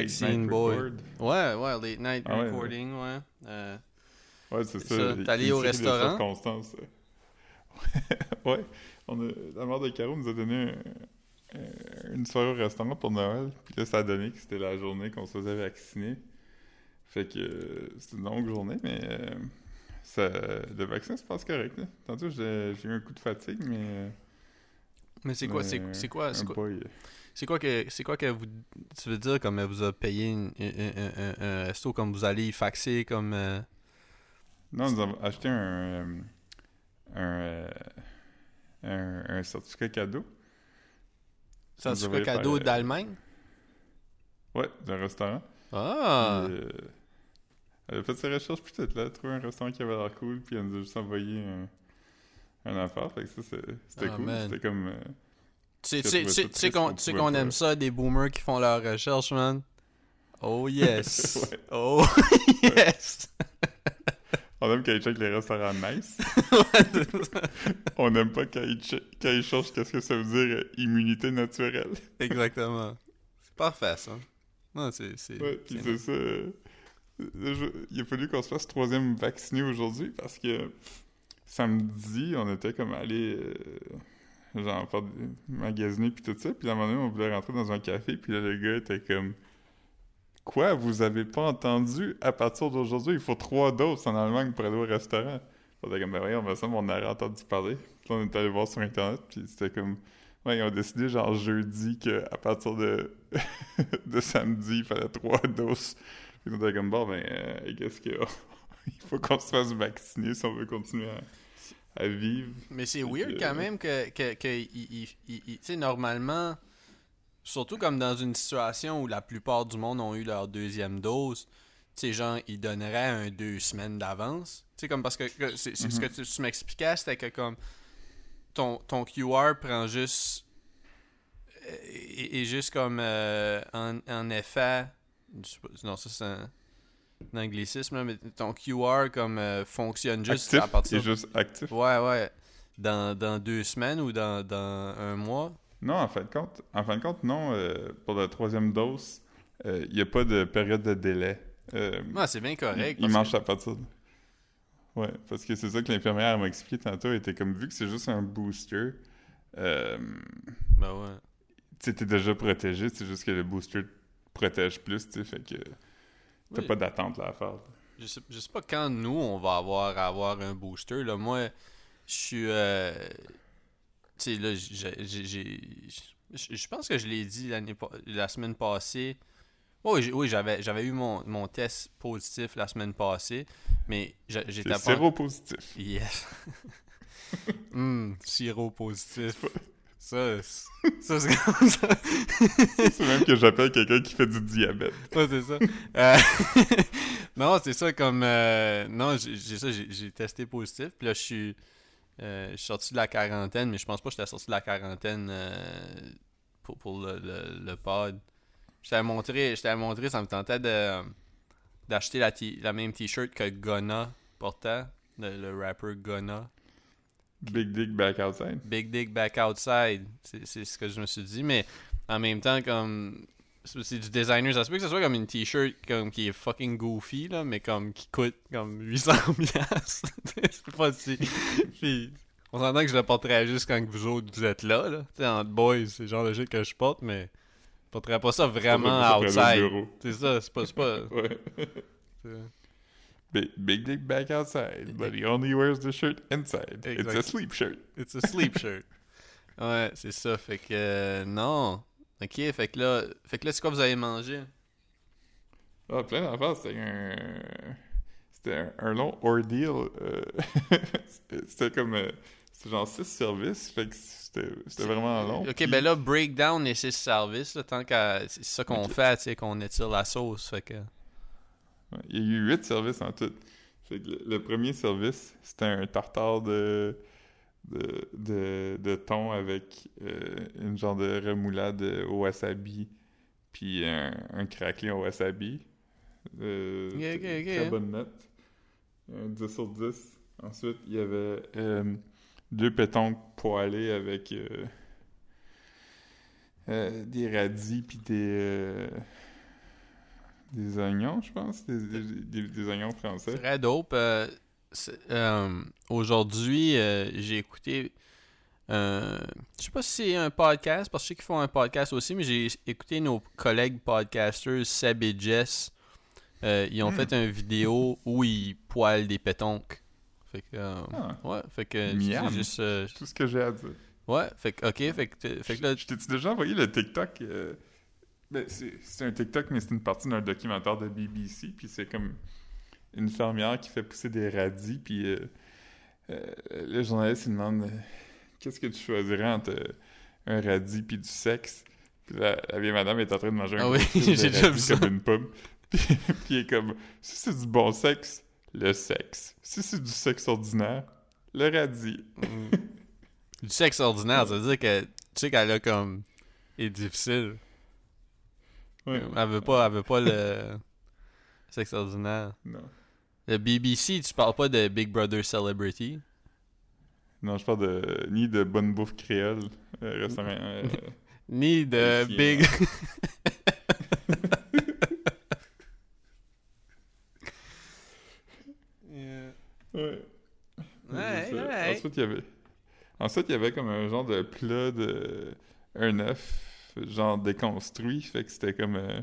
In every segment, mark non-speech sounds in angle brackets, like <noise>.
Vaccine night Boy. Ouais, ouais, late night Ah ouais, recording, ouais. Euh, Ouais, c'est ça. ça. T'es allé au restaurant? circonstances. <laughs> ouais. On a, la mère de Caro nous a donné un- un- une soirée au restaurant pour Noël. Puis là, ça a donné que c'était la journée qu'on se faisait vacciner. Fait que euh, c'était une longue journée, mais euh, ça, le vaccin se passe correct. Là. Tantôt, j'ai eu un coup de fatigue, mais. euh, mais c'est quoi, c'est quoi, c'est quoi, c'est quoi que, c'est quoi que vous, tu veux dire comme elle vous a payé une- un, un- un- un resto comme vous allez y faxer comme. euh, Non, nous avons acheté un, euh, un, euh, un, certificat cadeau. quoi cadeau d'Allemagne? Ouais, d'un restaurant. Ah! Euh, elle a fait ses recherches tout, là. Trouvé un restaurant qui avait l'air cool, puis elle nous a juste envoyé un, un affaire. Fait que ça, c'est- c'était Ah, cool. C'était comme. euh, Tu sais- qu'on aime ça, des boomers qui font leurs recherches, man. Oh <laughs> yes! Ouais. Oh <laughs> yes! On aime quand ils checkent les restaurants nice. <laughs> On n'aime pas quand ils, che- quand ils cherchent qu'est-ce que ça veut dire euh, immunité naturelle. Exactement. C'est parfait, ça. Non, c'est... Ouais, puis c'est- ça. Il a fallu qu'on se fasse troisième vacciné aujourd'hui parce que samedi, on était comme allé euh, genre faire magasiner puis tout ça. Puis à un moment donné, on voulait rentrer dans un café. Puis là, le gars était comme Quoi, vous avez pas entendu? À partir d'aujourd'hui, il faut trois doses en Allemagne pour aller au restaurant. On était comme Ben voyons, semble on aurait entendu parler. Puis on est allé voir sur Internet. Puis c'était comme Ouais, ils ont décidé genre jeudi qu'à partir de, <laughs> de samedi, il fallait trois doses. Puis on était comme bon, ben, qu'est-ce que. <laughs> il faut qu'on se fasse vacciner si on veut continuer à, à vivre. Mais c'est weird quand même que, que, que il- il- il- normalement, surtout comme dans une situation où la plupart du monde ont eu leur deuxième dose, tu sais, genre, ils donneraient un deux semaines d'avance. Tu sais, comme parce que, que c'est, ce que tu, tu m'expliquais, c'était que comme ton, ton QR prend juste. euh, est est juste comme euh, en, en effet. Non, ça c'est un, un anglicisme, là, mais ton QR comme euh, fonctionne juste actif, à partir il est juste actif? Ouais, ouais. Dans, dans deux semaines ou dans, dans un mois? Non, en fin de compte, en fin de compte non. euh, pour la troisième dose, euh, il n'y a pas de période de délai. Ouais, c'est bien correct. il mange que- à partir de... Ouais, parce que c'est ça que l'infirmière m'a expliqué tantôt. Elle était comme, vu que c'est juste un booster, Ben ouais. tu déjà protégé, c'est juste que le booster te protège plus, tu sais, fait que t'as Oui. pas d'attente là à faire. Je sais, je sais pas quand nous, on va avoir, avoir un booster. Là. Moi, je suis... euh, Tu sais, là, Je pense que je l'ai dit pa- la semaine passée. Oui, j'avais j'avais eu mon, mon test positif la semaine passée, mais j'étais C'est pas... séropositif. Yes. <laughs> Hum, sirop positif. Ça, c'est- <laughs> ça c'est comme ça. c'est même que j'appelle quelqu'un qui fait du diabète. Ouais, c'est ça. Euh, <laughs> non, c'est ça comme. euh, non, j'ai ça, j'ai testé positif. Puis là, je suis. euh, je suis sorti de la quarantaine, mais je pense pas que j'étais sorti de la quarantaine euh, pour, pour le, le, le pod. Je t'avais montré, je t'avais montré, ça me tentait de d'acheter la, la même t-shirt que Gunna portait, le, le rapper. Big Dick Back Outside. Big Dick Back Outside. C'est ce que je me suis dit, mais en même temps, comme. C'est du designer, ça se peut que ce soit comme une t-shirt comme qui est fucking goofy, là, mais comme qui coûte comme 800 <laughs> piastres. C'est pas si. Puis, on s'entend que je le porterais juste quand vous autres vous êtes là, là. Tu sais, entre boys, c'est le genre de shit que je porte, mais je porterais pas ça vraiment outside. C'est ça, c'est pas. C'est pas <laughs> Ouais. Big, big Dick Back Outside, but he only wears the shirt inside. It's a Exact. sleep shirt. It's a sleep shirt. <laughs> Ouais, c'est ça. Fait que euh, non. Ok, fait que là, fait que là, c'est quoi vous avez mangé? Ah, plein d'affaires, c'était un... C'était un, un long ordeal. euh, <laughs> c'était- comme... euh, C'était genre six services, fait que c'était vraiment long. Ok, puis- ben là, breakdown les six services, là, tant qu'à. C'est ça qu'on fait, tu sais, qu'on étire la sauce. Fait que. Il y a eu huit services en tout. Fait que le, le premier service, c'était un tartare de, de, de, de thon avec euh, une genre de remoulade au wasabi, puis un, un craquelin au wasabi. Euh. Très bonne note. Un 10 sur 10. Ensuite, il y avait euh, deux pétons poêlés avec des radis puis des... Des oignons, je pense. Des, des, oignons français. Très dope. Euh, euh, Aujourd'hui, euh, j'ai écouté. je sais pas si c'est un podcast, parce que je sais qu'ils font un podcast aussi, mais j'ai écouté nos collègues podcasters, Seb et Jess. Ils ont Hmm. fait une vidéo où ils poilent des pétonques. Fait que. Ah, ouais, fait que. Miam. Juste. tout ce que j'ai à dire. ouais, fait que. Ok, fait que. Fait que là. Je t'ai déjà envoyé le TikTok. Ben, c'est un TikTok, mais c'est une partie d'un documentaire de BBC. Puis c'est comme une fermière qui fait pousser des radis. Puis euh, euh, le journaliste il demande euh, Qu'est-ce que tu choisirais entre un radis puis du sexe? Puis la, la vieille madame est en train de manger un Ah oui, <laughs> j'ai déjà vu ça. comme une pomme. <laughs> Puis, puis il est comme Si c'est du bon sexe, le sexe. Si c'est du sexe ordinaire, le radis. mm, <laughs> du sexe ordinaire, ça veut dire que. Tu sais qu'elle a comme. est difficile. Elle veut pas, elle veut pas le <laughs> sexe ordinaire. Non. Le BBC, tu parles pas de Big Brother Celebrity? Non, je parle de ni de bonne bouffe créole euh, récemment. euh, <laughs> Ni de Ici, Big. <laughs> ouais. Ouais, ouais. Ensuite, il y avait. Ensuite, il y avait comme un genre de plat de un œuf, genre déconstruit. Fait que c'était comme euh,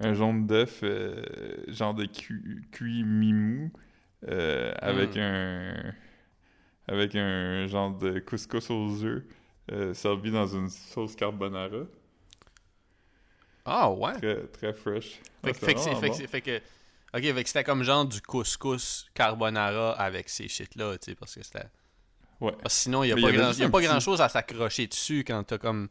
un jaune d'œuf, euh, genre de cu- cuit mi-mou, euh, avec Mm. un. Avec un genre de couscous aux œufs, servi dans une sauce carbonara. Ah ouais. Très, très fresh. Fait, c'était fait que fait bon. fait. Ok, fait que c'était comme genre du couscous carbonara avec ces shit-là, tu sais, parce que c'était. Ouais. Parce que sinon, il y a pas grand, y a pas grand chose à s'accrocher dessus quand t'as comme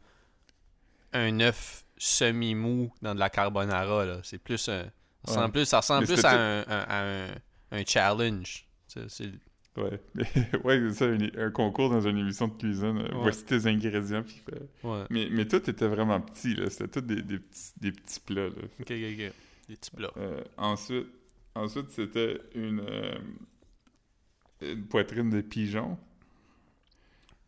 un œuf semi-mou dans de la carbonara, là. C'est plus un. Ça ressemble Ouais. plus, ça ressemble plus à un, un, à un, un challenge. C'est- Ouais, mais, <laughs> ouais c'est ça, un, un concours dans une émission de cuisine. euh, Ouais. Voici tes ingrédients. Puis, Ouais. mais, mais tout était vraiment petit, là. C'était tout des, des petits, des petits plats, là. Ok, ok, ok. Des petits plats. Euh, ensuite, ensuite c'était une, euh, une poitrine de pigeon.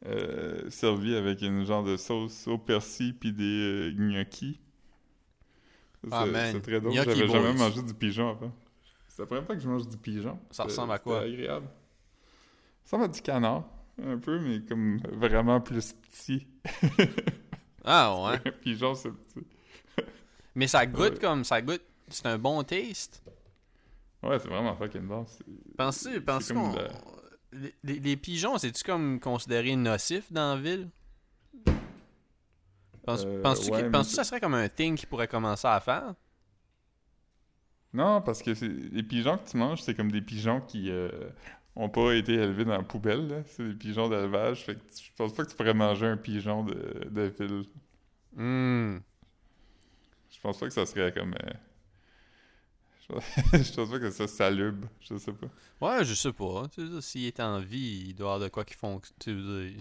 Euh, servie avec une genre de sauce au persil puis des euh, gnocchis. Ah, c'est- man. C'est très drôle. J'avais jamais mangé du pigeon avant. C'est la première fois que je mange du pigeon. Ça ressemble à quoi? Agréable. Ça ressemble à du canard, un peu, mais comme vraiment plus petit. <laughs> Ah ouais. <laughs> Un pigeon, c'est petit. <laughs> Mais ça goûte Ouais. comme. Ça goûte. C'est un bon taste. Ouais, c'est vraiment fucking bon. c'est comme qu'on. la- Les, les- les pigeons, c'est-tu comme considéré nocif dans la ville? Penses- Euh, Penses-tu que, ouais, penses-tu ça serait comme un thing qu'ils pourrait commencer à faire? Non, parce que les pigeons que tu manges, c'est comme des pigeons qui euh, ont pas été élevés dans la poubelle. là. C'est des pigeons d'élevage. Fait que tu- je pense pas que tu pourrais manger un pigeon de, de ville. Hmm. Je pense pas que ça serait comme. euh, <laughs> Je pense, pas que ça salubre. Je sais pas. Ouais, je sais pas. Tu sais, S'il est en vie, il doit avoir de quoi qui sais,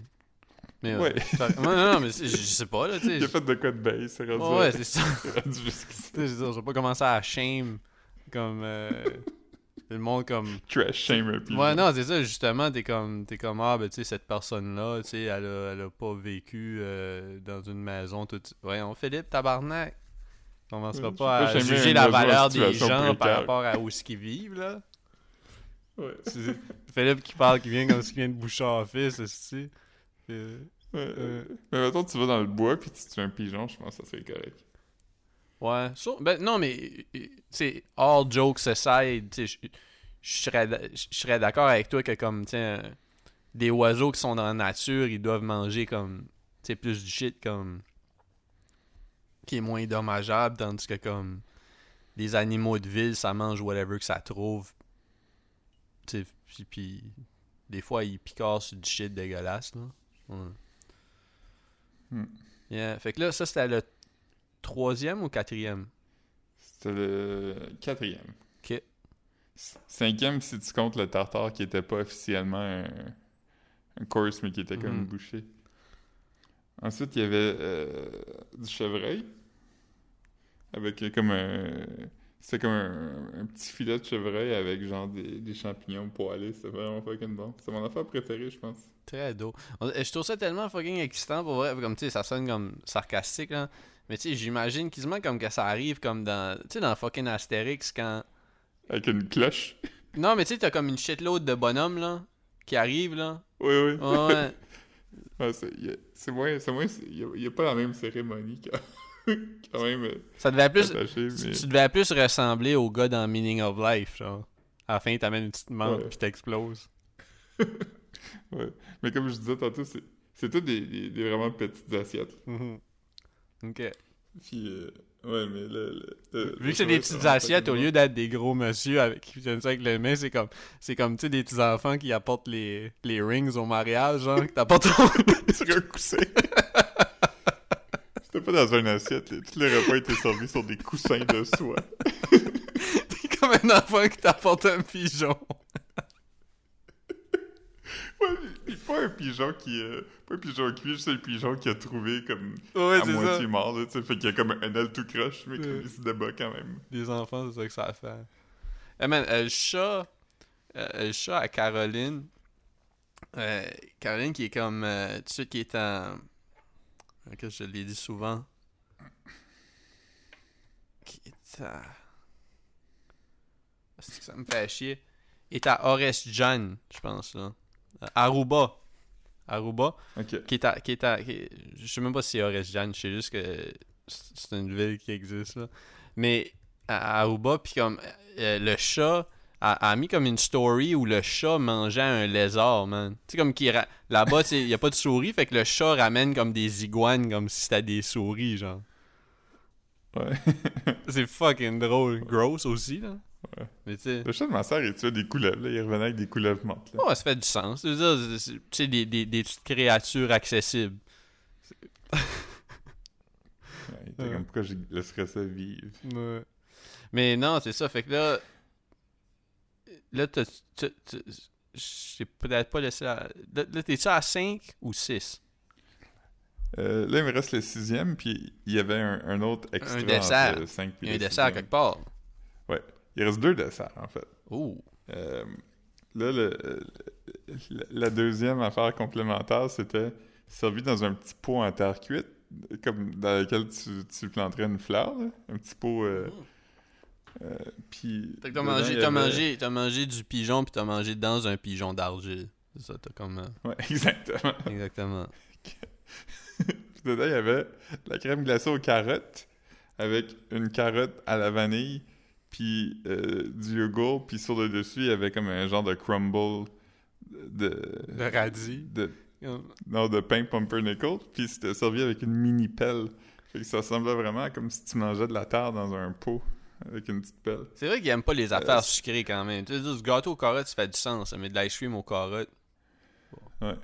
mais, euh, Ouais. non, non, non, mais je, je sais pas, là, tu sais. Il a fait de quoi de base, c'est rendu. Ouais, c'est ça. <laughs> je vais pas commencer à shame comme. euh, le monde comme. <laughs> Trash shame un pigeon. Ouais, non, c'est ça, justement, t'es comme, t'es comme, ah, ben, tu sais, cette personne-là, tu sais, elle a, elle a pas vécu euh, dans une maison toute. Voyons, Philippe, tabarnak. On commencera Ouais, pas à juger la valeur des gens par rapport à où ce qu'ils vivent, là. Ouais. C'est- Philippe qui parle, qui vient comme s'il vient de Bouchard Fils, c'est euh, Ouais, Euh. Mais mettons, tu vas dans le bois puis tu tues un pigeon, je pense que ça serait correct. Ouais. So- ben, non, mais, euh, tu sais, all jokes aside, je- serais d'a- je serais d'accord avec toi que, comme, euh, des oiseaux qui sont dans la nature, ils doivent manger, comme, tu sais, plus du shit, comme, qui est moins dommageable, tandis que, comme, des animaux de ville, ça mange whatever que ça trouve. Puis, puis des fois, ils picorent sur du shit dégueulasse, là. Ouais. Hmm. Yeah. Fait que là, ça, c'était le troisième ou quatrième? C'était le quatrième. Ok. Cinquième, si tu comptes le tartare qui était pas officiellement un, un course, mais qui était comme une bouchée. Ensuite, il y avait euh, du chevreuil. Avec euh, comme un. C'était comme un, un petit filet de chevreuil avec genre des, des champignons poêlés. C'était vraiment fucking bon. C'est mon affaire préférée, je pense. Très doux. On- Je trouve ça tellement fucking excitant pour vrai. Comme tu sais, ça sonne comme sarcastique là. Mais tu sais, j'imagine quasiment comme que ça arrive comme dans. Tu sais, dans fucking Astérix quand. Avec une cloche. Non, mais tu sais, t'as comme une shitload de bonhommes là. Qui arrivent là. Oui, oui. Ouais, <laughs> ouais. C'est moins. C'est moins. Il n'y a, pas la même cérémonie quand, <laughs> quand même euh, Ça devait plus. attaché, Tu, mais. tu devais plus ressembler au gars dans Meaning of Life, genre. À la fin, il t'amène une petite menthe Ouais. pis t'exploses. <laughs> Ouais. Mais comme je disais tantôt, c'est c'est tout des, des, des vraiment petites assiettes. Mhm. Ok. Puis, euh, ouais, mais le. Vu que c'est des petites assiettes, au lieu d'être des gros monsieur avec qui viennent ça avec le main, c'est comme, c'est comme, tu sais, des petits enfants qui apportent les, les rings au mariage, genre, qui t'apportent bon. sur un coussin. C'était pas dans une assiette. les- Tous les repas étaient servis sur des coussins de soie. <laughs> T'es comme un enfant qui t'apporte un pigeon. Ouais, pas un pigeon qui. euh, pas un pigeon cuit, juste un pigeon qui a trouvé comme. Ouais, à moitié mort, là, tu sais. Fait qu'il y a comme un aile tout croche, mais comme il se débat quand même. Les enfants, c'est ça que ça fait. Eh man, euh, le chat, euh, le chat à Caroline, Caroline qui est comme, euh, tu sais, qui est en, que je l'ai dit souvent, qui est à, que ça me fait chier, est à Ores Jan, je pense là, Aruba, Aruba, Ok. qui est à, qui est à, qui- je sais même pas si c'est Ores Jan, je sais juste que c'est une ville qui existe là. Mais à Aruba, puis comme euh, le chat a, a mis comme une story où le chat mangeait un lézard, man. Tu sais, comme qu'il ra- là-bas, il y a pas de souris, fait que le chat ramène comme des iguanes, comme si c'était des souris, genre. Ouais. C'est fucking drôle. Gross aussi, là. Ouais. Mais. Le chat de ma soeur, il tuait des couleuvres, là. Il revenait avec des couleuvres mortes. Ouais, ça fait du sens. C'est- des, des, des petites créatures accessibles. Ouais, il était Ouais. comme pourquoi je laisserais ça vivre? Ouais. Mais non, c'est ça. Fait que là. Là, J'ai peut-être pas laissé. la- Là, t'es-tu à 5 ou 6 Euh, là, il me reste le sixième, puis il y avait un, un autre extra. Un dessert. entre le cinq puis Il y a un dessert quelque part. Il reste deux desserts, en fait. Euh, là, le- le- la deuxième affaire complémentaire, c'était servi dans un petit pot en terre cuite, comme dans lequel tu, tu planterais une fleur, là. un petit pot. euh, euh, puis. Fait que t'as mangé, avait- mangé, mangé du pigeon, puis t'as mangé dans un pigeon d'argile. C'est ça, t'as comme. Ouais, <laughs> exactement. Exactement. <laughs> Puis dedans, il y avait la crème glacée aux carottes, avec une carotte à la vanille, puis euh, du yogourt, puis sur le dessus, il y avait comme un genre de crumble de. Le radis. de Non, de pain pumpernickel, puis c'était servi avec une mini pelle. Fait que ça ressemblait vraiment à comme si tu mangeais de la terre dans un pot avec une petite pelle. C'est vrai qu'ils aiment pas les affaires Euh, sucrées quand même. Tu sais, du gâteau aux carottes, ça fait du sens, mais de l'ice cream aux carottes. Ouais.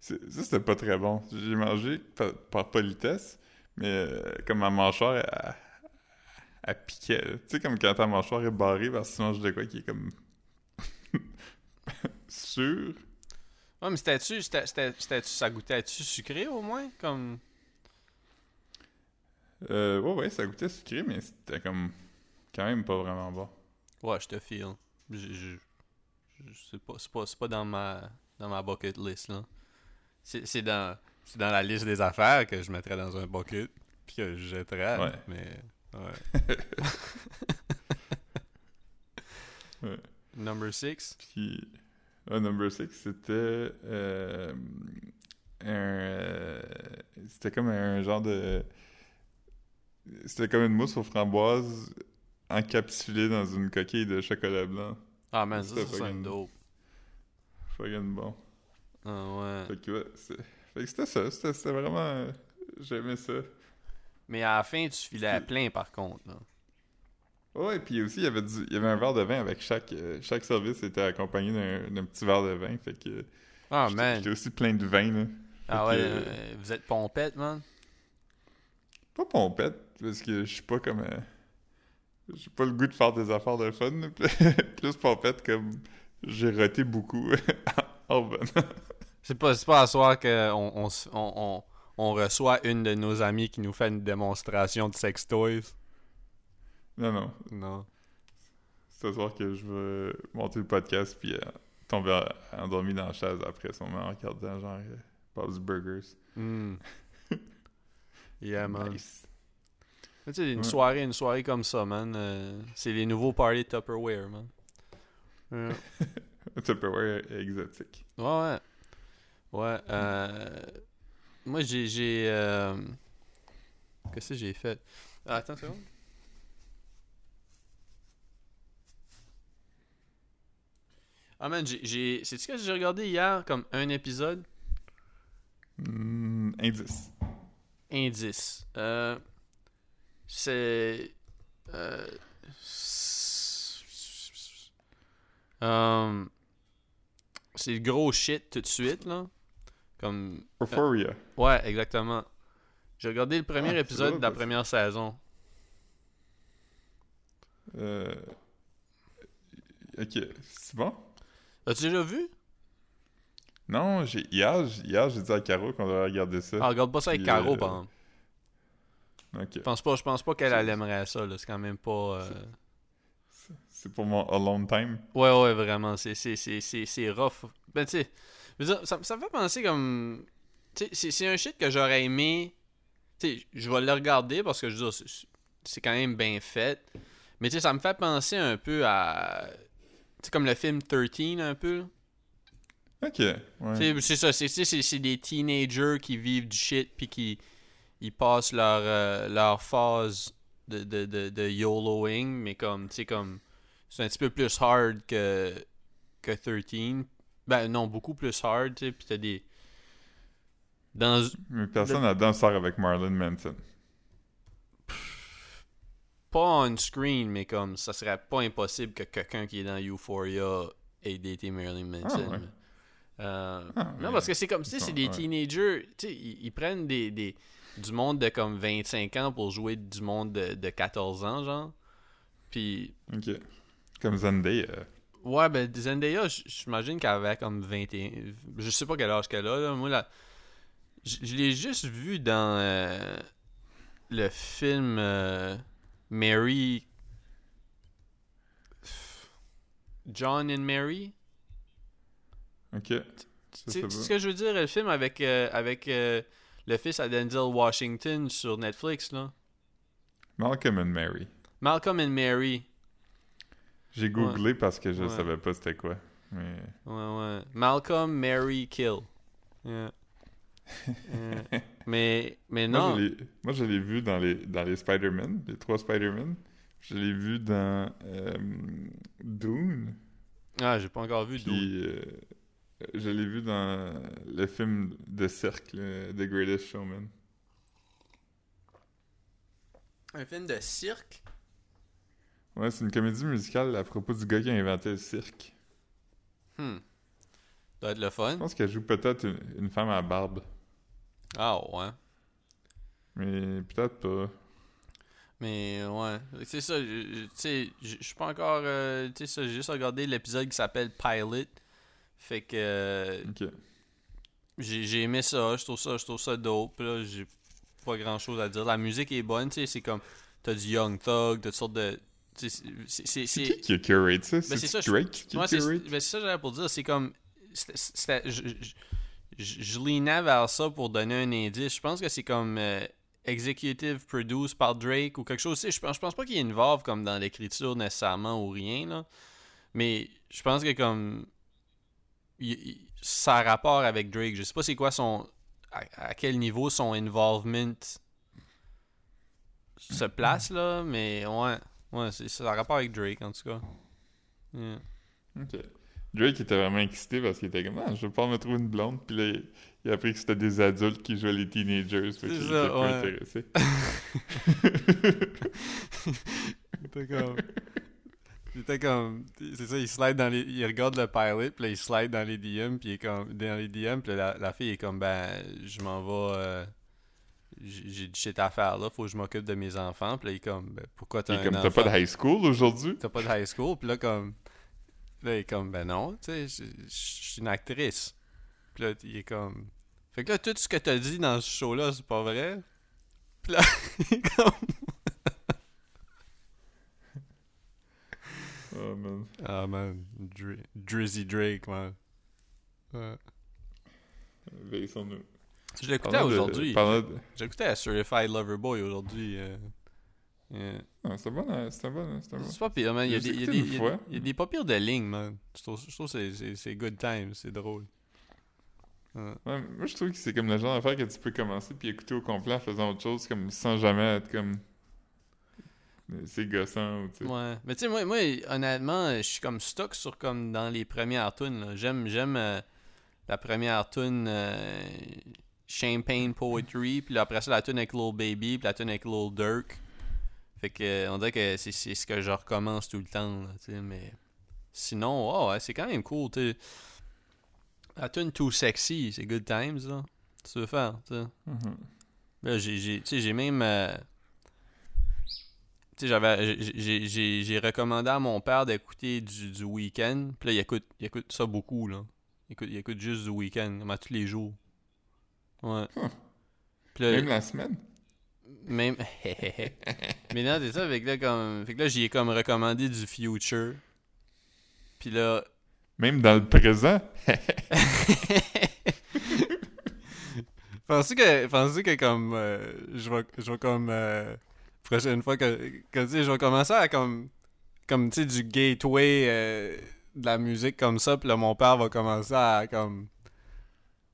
Ça, c'était pas très bon. J'ai mangé par, par politesse, mais euh, comme ma mâchoire, elle, piquait. là. Tu sais, comme quand ta mâchoire est barrée parce que tu manges de quoi qui est comme... <laughs> sûr. Ouais, mais c'était-tu, c'était, c'était, c'était-tu- ça goûtait-tu sucré au moins? Comme? Euh, ouais, ouais, ça goûtait sucré, mais c'était comme quand même pas vraiment bon. Ouais, je te feel. Je, je, je- c'est pas, c'est pas, c'est pas dans ma, dans ma bucket list, là. C'est, c'est dans, c'est dans la liste des affaires que je mettrais dans un bucket, puis que je jetterais, Ouais. mais... Ouais. Ouais. <laughs> Number 6. Puis, un number 6, c'était euh, un. euh, c'était comme un genre de. C'était comme une mousse aux framboises encapsulée dans une coquille de chocolat blanc. Ah man, ça, sonne fucking- dope. Fucking bon. Ah ouais. Fait que, ouais, c'est- fait que c'était ça. C'était c'était vraiment. euh, J'aimais ça. Mais à la fin, tu filais à plein par contre, là. Ouais, puis aussi, il y avait, du, il y avait un verre de vin avec chaque. euh, chaque service était accompagné d'un petit verre de vin. Fait que. Ah man. J'étais aussi plein de vin, là. Ah Fait ouais, que- euh, vous êtes pompette, man? Pas pompette, parce que je suis pas comme. euh, J'ai pas le goût de faire des affaires de fun. <laughs> Plus pompette, comme. J'ai roté beaucoup <laughs> en revenant. C'est pas, c'est pas à soir qu'on on, s- on, on, on reçoit une de nos amies qui nous fait une démonstration de sex toys. Non, non. Non. ce soir que je vais monter le podcast puis euh, tomber endormi dans la chaise après son moment en regardant genre euh, Bob's Burgers. Hmm. <laughs> yeah, man. Nice. Tu sais, une Ouais. soirée, une soirée comme ça, man. euh, c'est les nouveaux parties Tupperware, man. Ouais. <laughs> Tupperware exotique. Ouais, ouais. Ouais. Euh... Moi, j'ai. j'ai euh... Qu'est-ce que j'ai fait? Ah, attends une seconde. Ah, man, j'ai-. C'est-tu ce que j'ai regardé hier comme un épisode? Hmm, indice. Indice. Euh, c'est. Euh, um, c'est le gros shit tout de suite, là. Comme. Euphoria. Ouais, exactement. J'ai regardé le premier Ah, épisode vrai, de la première saison. Euh... Ok, c'est bon? As-tu déjà vu? Non, j'ai hier, hier j'ai dit à Caro qu'on devrait regarder ça. Ah, regarde pas ça avec Puis, Caro, euh, par exemple. Je pense pas, je pense pas qu'elle elle aimerait ça. C'est quand même pas. euh, C'est pour mon alone time? Ouais, ouais, vraiment. C'est, c'est, c'est, c'est, c'est rough. Ben, tu sais, je veux dire, ça, ça me fait penser comme. Tu sais, c'est, c'est un shit que j'aurais aimé. Tu sais, je vais le regarder parce que je veux dire, c'est, quand même bien fait. Mais tu sais, ça me fait penser un peu à. Tu sais, comme le film 13 un peu. Ok, ouais. C'est ça, c'est des teenagers qui vivent du shit puis qui ils passent leur, euh, leur phase de, de, de, de YOLOing, mais comme, tu sais, comme, c'est un petit peu plus hard que, que 13. Ben non, beaucoup plus hard, tu sais, puis t'as des... Dans... Mais personne là-dedans sort avec Marlon Manson. Pas on screen, mais comme, ça serait pas impossible que quelqu'un qui est dans Euphoria ait daté Marilyn Manson. Ah, ouais. mais- Euh, Ah, non, parce que c'est comme, ils c'est des ouais. teenagers, tu sais, ils, ils prennent des, des, du monde de comme 25 ans pour jouer du monde de, de 14 ans, genre. Puis, Ok. Comme Zendaya. Ouais, ben, Zendaya, j'imagine qu'elle avait comme 21, je sais pas quel âge qu'elle a, là. Moi, là, je l'ai juste vu dans euh, le film euh, Mary... John and Mary. Ok. Tu Ça, sais ça ce que je veux dire, le film avec, euh, avec le fils à Denzel Washington sur Netflix, là? Malcolm and Mary. Malcolm and Mary. J'ai googlé parce que je Ouais. savais pas c'était quoi. Mais... Ouais, ouais. Malcolm, Mary, Kill. Yeah. <laughs> Yeah. mais, mais Moi, non. je l'ai- Moi, je l'ai vu dans les, dans les Spider-Man, les trois Spider-Man. Je l'ai vu dans euh, Dune. Ah, j'ai pas encore vu Dune. Euh, je l'ai vu dans le film de cercle, euh, The Greatest Showman. Un film de cirque? Ouais, c'est une comédie musicale à propos du gars qui a inventé le cirque. Hmm. Doit être le Je fun. pense qu'elle joue peut-être une, une femme à barbe. Ah, ouais. Mais peut-être pas. Mais ouais, c'est ça, je- je- tu sais, je je suis pas encore, euh, tu sais, ça, j'ai juste regardé l'épisode qui s'appelle Pilot, fait que euh, Ok. j'ai aimé ça, je trouve ça, je trouve ça dope, là, j'ai pas grand chose à dire, la musique est bonne, tu sais, c'est comme, t'as du Young Thug, t'as toutes sortes de, c'est- qui qui a curate ça? Ben, c'est ça, je- Drake qui curate? ben, c'est ça que j'avais pour dire. C'est comme. je, je, je, je leanais vers ça pour donner un indice. Je pense que c'est comme euh, executive produced par Drake ou quelque chose. Je pense, je pense pas qu'il y ait une valve comme dans l'écriture nécessairement ou rien. Là. Mais je pense que comme. il- il- ça a rapport avec Drake. Je sais pas c'est quoi son. À, à quel niveau son involvement se place là. Mais ouais. Ouais, c'est ça a rapport avec Drake en tout cas. Yeah. Drake était vraiment excité parce qu'il était comme Ah, je vais pas me trouver une blonde. Puis là, il, il a appris que c'était des adultes qui jouaient les teenagers. Fait qu'il était pas ouais. intéressé. <laughs> <laughs> C'était comme. C'était comme. C'est ça, il slide dans les. Il regarde le pilot, puis là, il slide dans les DM, puis il est comme. Dans les DM, puis la, la fille est comme, ben, je m'en vais. euh, j'ai j'ai du shit à faire là, faut que je m'occupe de mes enfants. Puis là, il est comme, ben, pourquoi t'as comme t'as pas de high school aujourd'hui? T'as pas de high school, puis là, comme. Là, il est comme, ben non, tu sais, je je suis une actrice. Puis là, il est comme. Fait que là, tout ce que t'as dit dans ce show-là, c'est pas vrai? Puis là, <laughs> il est comme. <laughs> Oh man. Ah man, Dri- Drizzy Drake, man. Ouais. Veille sur nous. Je l'écoutais aujourd'hui. de- J'écoutais Certified Lover Boy aujourd'hui. euh. Yeah. Ah, bon, hein, c'était bon, hein, c'était bon. C'est pas pire, man. Il y a des, il y a des, y a- y des pas pires de lignes, man. Je trouve, je trouve que c'est- c'est c'est good time, c'est drôle. Ouais, moi, je trouve que c'est comme le genre d'affaire que tu peux commencer puis écouter au complet en faisant autre chose, comme sans jamais être comme. C'est gossant, tu sais. Ouais. Mais tu sais, moi, moi, honnêtement, je suis comme stock sur comme dans les premières tunes. J'aime, j'aime euh, la première tune euh, Champagne Poetry, puis là, après ça, la tune avec Lil Baby, puis la tune avec Lil Durk. Fait que, euh, on dirait que c'est, ce que je recommence tout le temps, là, tu sais, mais sinon, oh, ouais, c'est quand même cool, tu. La tune Too Sexy, c'est Good Times, là. Tu veux faire, tu. Mhm. Là, j'ai, j'ai, tu sais, j'ai même. euh, tu sais, j'avais. j'ai recommandé à mon père d'écouter du, du week-end. Puis là, il écoute, il écoute ça beaucoup, là. Il écoute, il écoute juste du week-end, comme à tous les jours. Ouais. Puis là, Même la semaine. même. <laughs> Mais non, c'est ça. Fait que là, comme. Fait que là, j'y ai comme recommandé du Future. Puis là. Même dans le présent. <laughs> Pensez que, pensez que comme euh, je vais, je vais comme euh, prochaine fois que, que tu sais, je vais commencer à comme, comme tu sais du gateway euh, de la musique comme ça, puis là mon père va commencer à comme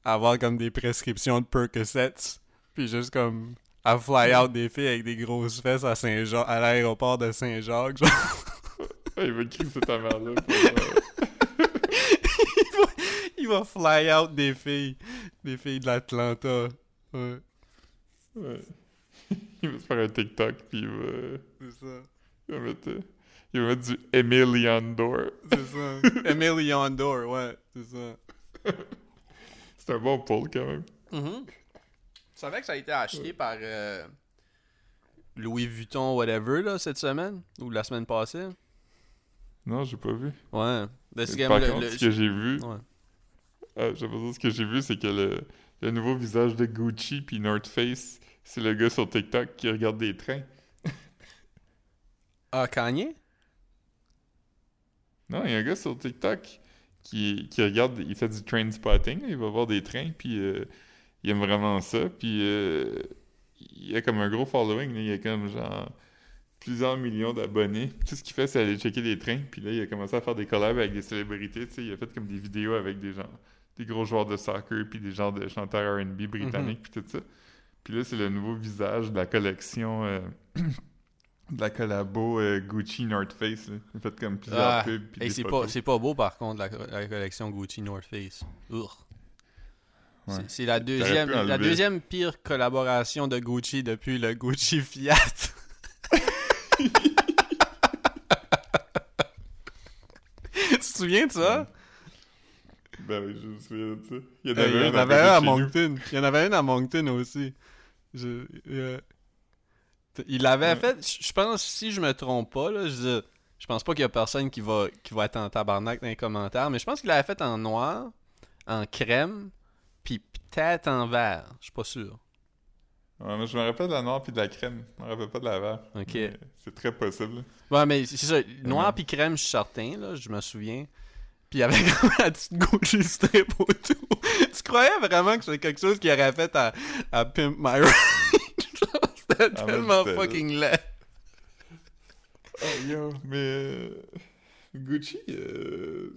avoir comme des prescriptions de Percocets, puis juste comme à fly out des filles avec des grosses fesses à Saint-Jacques, à l'aéroport de Saint-Jacques, genre. <laughs> Il va crisser ta mère là. il, va, il va fly out des filles, des filles de l'Atlanta. Ouais, ouais. <laughs> Il va se faire un TikTok puis il va, c'est ça. il va mettre, il va mettre du Emilion Door. C'est ça. <laughs> Emily Ondor, ouais, c'est ça. C'est un bon pull quand même. Mm-hmm. Tu savais que ça a été acheté par euh, Louis Vuitton, whatever, là, cette semaine? Ou la semaine passée? Non, j'ai pas vu. Ouais. Par le- contre, le- ce que j'ai vu, Ouais. pas dit ce que j'ai vu, c'est que le, le nouveau visage de Gucci puis North Face, c'est le gars sur TikTok qui regarde des trains. Ah, Kanye? Non, il y a un gars sur TikTok qui, qui regarde, il fait du train spotting, il va voir des trains, puis euh, il aime vraiment ça, puis euh, il a comme un gros following, là, il a comme genre plusieurs millions d'abonnés. Tout ce qu'il fait, c'est aller checker des trains, puis là, il a commencé à faire des collabs avec des célébrités, tu sais, il a fait comme des vidéos avec des gens, des gros joueurs de soccer, puis des genres de chanteurs R&B britanniques, puis tout ça. Puis là, c'est le nouveau visage de la collection... euh, <clears throat> de la collabo euh, Gucci North Face. là. Il fait comme plusieurs Ah, pubs. puis Hey, des c'est pas, c'est pas beau, par contre, la, la collection Gucci North Face. Ouais. C'est- C'est la deuxième, la deuxième pire collaboration de Gucci depuis le Gucci Fiat. <laughs> tu te souviens de ça? Ben oui, je me souviens de ça. Il y en Euh, avait Il y un en avait à un. Moncton. Il y en avait un à Moncton aussi. Je- euh, il l'avait fait, je pense, si je me trompe pas, là, je, je pense pas qu'il y a personne qui va, qui va être en tabarnak dans les commentaires, mais je pense qu'il l'avait fait en noir, en crème, puis peut-être en vert. Je suis pas sûr. Ouais, mais je me rappelle de la noire puis de la crème. Je me rappelle pas de la vert. Ok. C'est très possible. Ouais, mais c'est ça. Noir Ouais. puis crème, je suis certain, là, je me souviens. Puis il y avait <laughs> comme la petite Gucci strip autour. <laughs> tu croyais vraiment que c'était quelque chose qu'il aurait fait à, à Pimp My Ride? C'était Ah, tellement fucking laid. Oh yo, mais euh, Gucci, euh,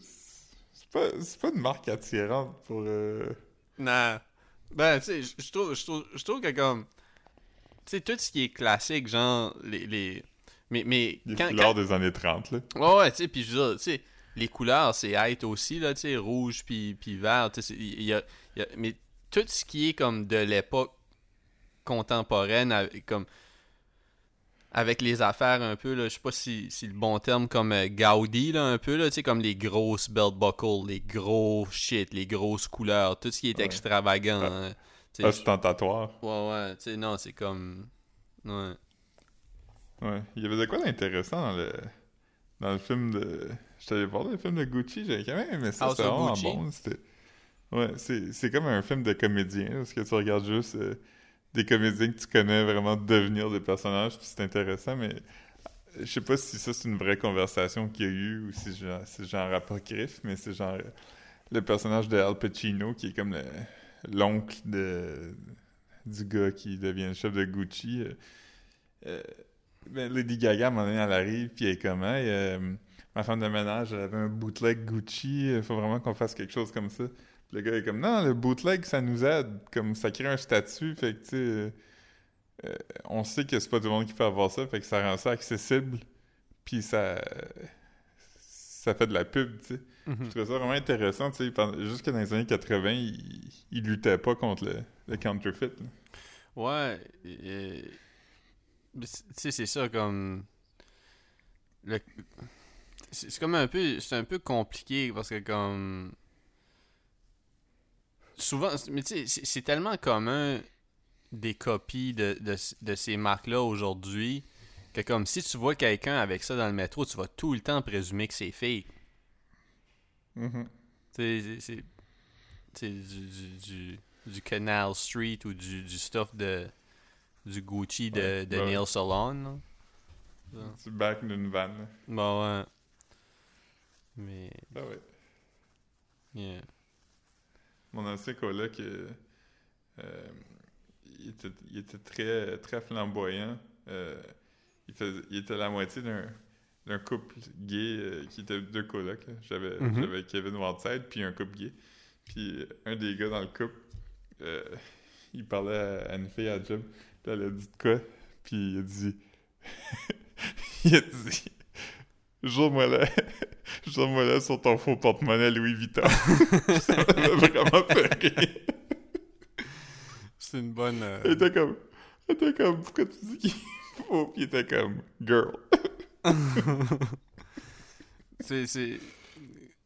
c'est pas, c'est pas une marque attirante pour. euh, Non. Ben, tu sais, je- trouve, trouve, trouve que comme. Tu sais, tout ce qui est classique, genre, les. les... Mais, mais les quand, couleurs quand- des années 30, là. Ouais, ouais, tu sais, puis je veux dire, tu sais, les couleurs, c'est être aussi, là, tu sais, rouge puis, puis vert, tu sais, a, y a- mais tout ce qui est comme de l'époque contemporaine, avec, comme, avec les affaires un peu, là, je sais pas si, si le bon terme, comme euh, Gaudi, là, un peu, là, tu sais, comme les grosses belt buckles, les gros shit, les grosses couleurs, tout ce qui est Ouais. extravagant, Ah. hein, Ostentatoire. ouais, ouais, tu sais, non, c'est comme, ouais. Ouais. Il y avait de quoi d'intéressant dans le, dans le film de. Je t'avais parlé le film de Gucci, j'avais quand même aimé ça, c'était vraiment bon. C'était... Ouais, c'est, c'est comme un film de comédien, parce que tu regardes juste euh, des comédiens que tu connais vraiment devenir des personnages, puis c'est intéressant, mais je sais pas si ça c'est une vraie conversation qu'il y a eu ou si c'est genre apocryphe, mais c'est genre le personnage de Al Pacino qui est comme le- l'oncle de du gars qui devient le chef de Gucci. Euh, euh, ben, Lady Gaga, à un moment donné, elle arrive, puis elle est comme, euh, ma femme de ménage, elle avait un bootleg Gucci, il faut vraiment qu'on fasse quelque chose comme ça. Le gars est comme, non, le bootleg, ça nous aide, comme ça crée un statut, fait que, tu sais, euh, euh, on sait que c'est pas tout le monde qui peut avoir ça, fait que ça rend ça accessible, puis ça, ça fait de la pub, tu sais. Je trouvais ça vraiment intéressant, tu sais, jusque dans les années 80, il, il luttait pas contre le, le counterfeit. là. Ouais. Tu sais, c'est ça comme. le- c'est comme un peu. C'est un peu compliqué parce que comme. Souvent. Mais tu sais, c'est- tellement commun des copies de, de, de ces marques-là aujourd'hui que comme si tu vois quelqu'un avec ça dans le métro, tu vas tout le temps présumer que c'est fake. Tu sais, c'est- c'est c'est du, du, du, du Canal Street ou du, du stuff de du Gucci de, Ouais, de ouais. Nail Salon. Du back d'une vanne. là. Bah ouais. Mais. Ah ouais. yeah. Mon ancien coloc, euh, euh, il, était, il était très, très flamboyant. Euh, il, faisait, il était la moitié d'un, couple gay euh, qui était deux colocs. là. J'avais, Kevin Whiteside, puis un couple gay. Puis un des gars dans le couple, il parlait à, une fille à job, puis elle a dit de quoi? Puis il a dit... <laughs> il a dit... <laughs> Jure-moi là, jure-moi là sur ton faux porte-monnaie Louis Vuitton. <laughs> ça m'a vraiment fait rire. C'est une bonne. euh, Il était comme, il était comme, pourquoi tu dis qu'il est faux? Puis il était comme, girl. <laughs> c'est. c'est-